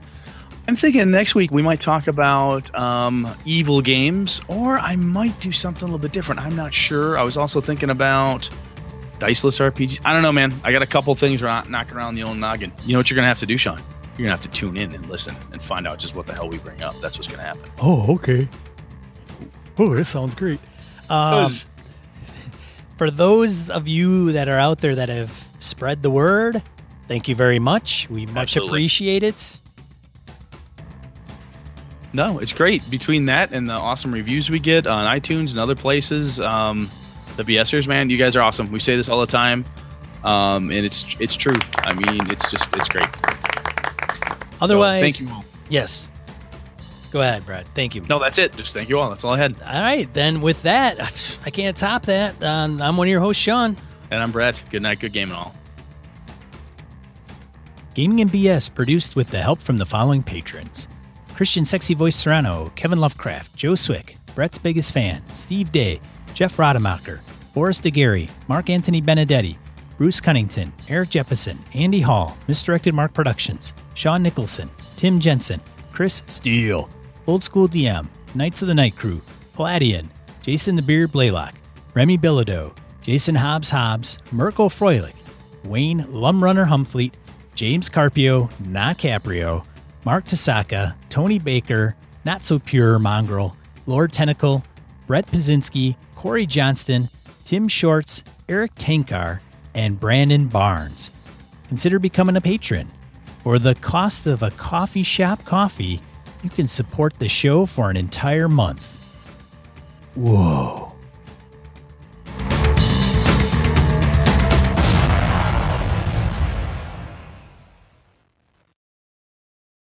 I'm thinking next week we might talk about um, evil games, or I might do something a little bit different. I'm not sure. I was also thinking about diceless RPGs. I don't know, man. I got a couple things around knocking around the old noggin. You know what you're gonna have to do, Sean? You're gonna have to tune in and listen and find out just what the hell we bring up. That's what's gonna happen. Oh, okay. Oh, this sounds great. Um, for those of you that are out there that have spread the word, thank you very much. We much Absolutely. appreciate it. No, it's great. Between that and the awesome reviews we get on iTunes and other places, um, the BSers, man, you guys are awesome. We say this all the time, um, and it's it's true. I mean, it's just it's great. Otherwise, so, thank you. Yes. Go ahead, Brad. Thank you. No, that's it. Just thank you all. That's all I had. All right, then with that, I can't top that. Um, I'm one of your hosts, Sean. And I'm Brett. Good night, good game and all. Gaming and BS produced with the help from the following patrons Christian Sexy Voice Serrano, Kevin Lovecraft, Joe Swick, Brett's biggest fan, Steve Day, Jeff Rademacher, Boris DeGary, Mark Anthony Benedetti, Bruce Cunnington, Eric Jeppesen, Andy Hall, Misdirected Mark Productions, Sean Nicholson, Tim Jensen, Chris Steele, Old School DM, Knights of the Night Crew, Palladian, Jason the Beard Blaylock, Remy Bilodeau, Jason Hobbs Hobbs, Mirko Froelich, Wayne Lumrunner Humfleet, James Carpio, Na Caprio, Mark Tasaka, Tony Baker, Not So Pure Mongrel, Lord Tentacle, Brett Pazinski, Corey Johnston, Tim Shorts, Eric Tankar, and Brandon Barnes. Consider becoming a patron. For the cost of a coffee shop coffee, you can support the show for an entire month. Whoa.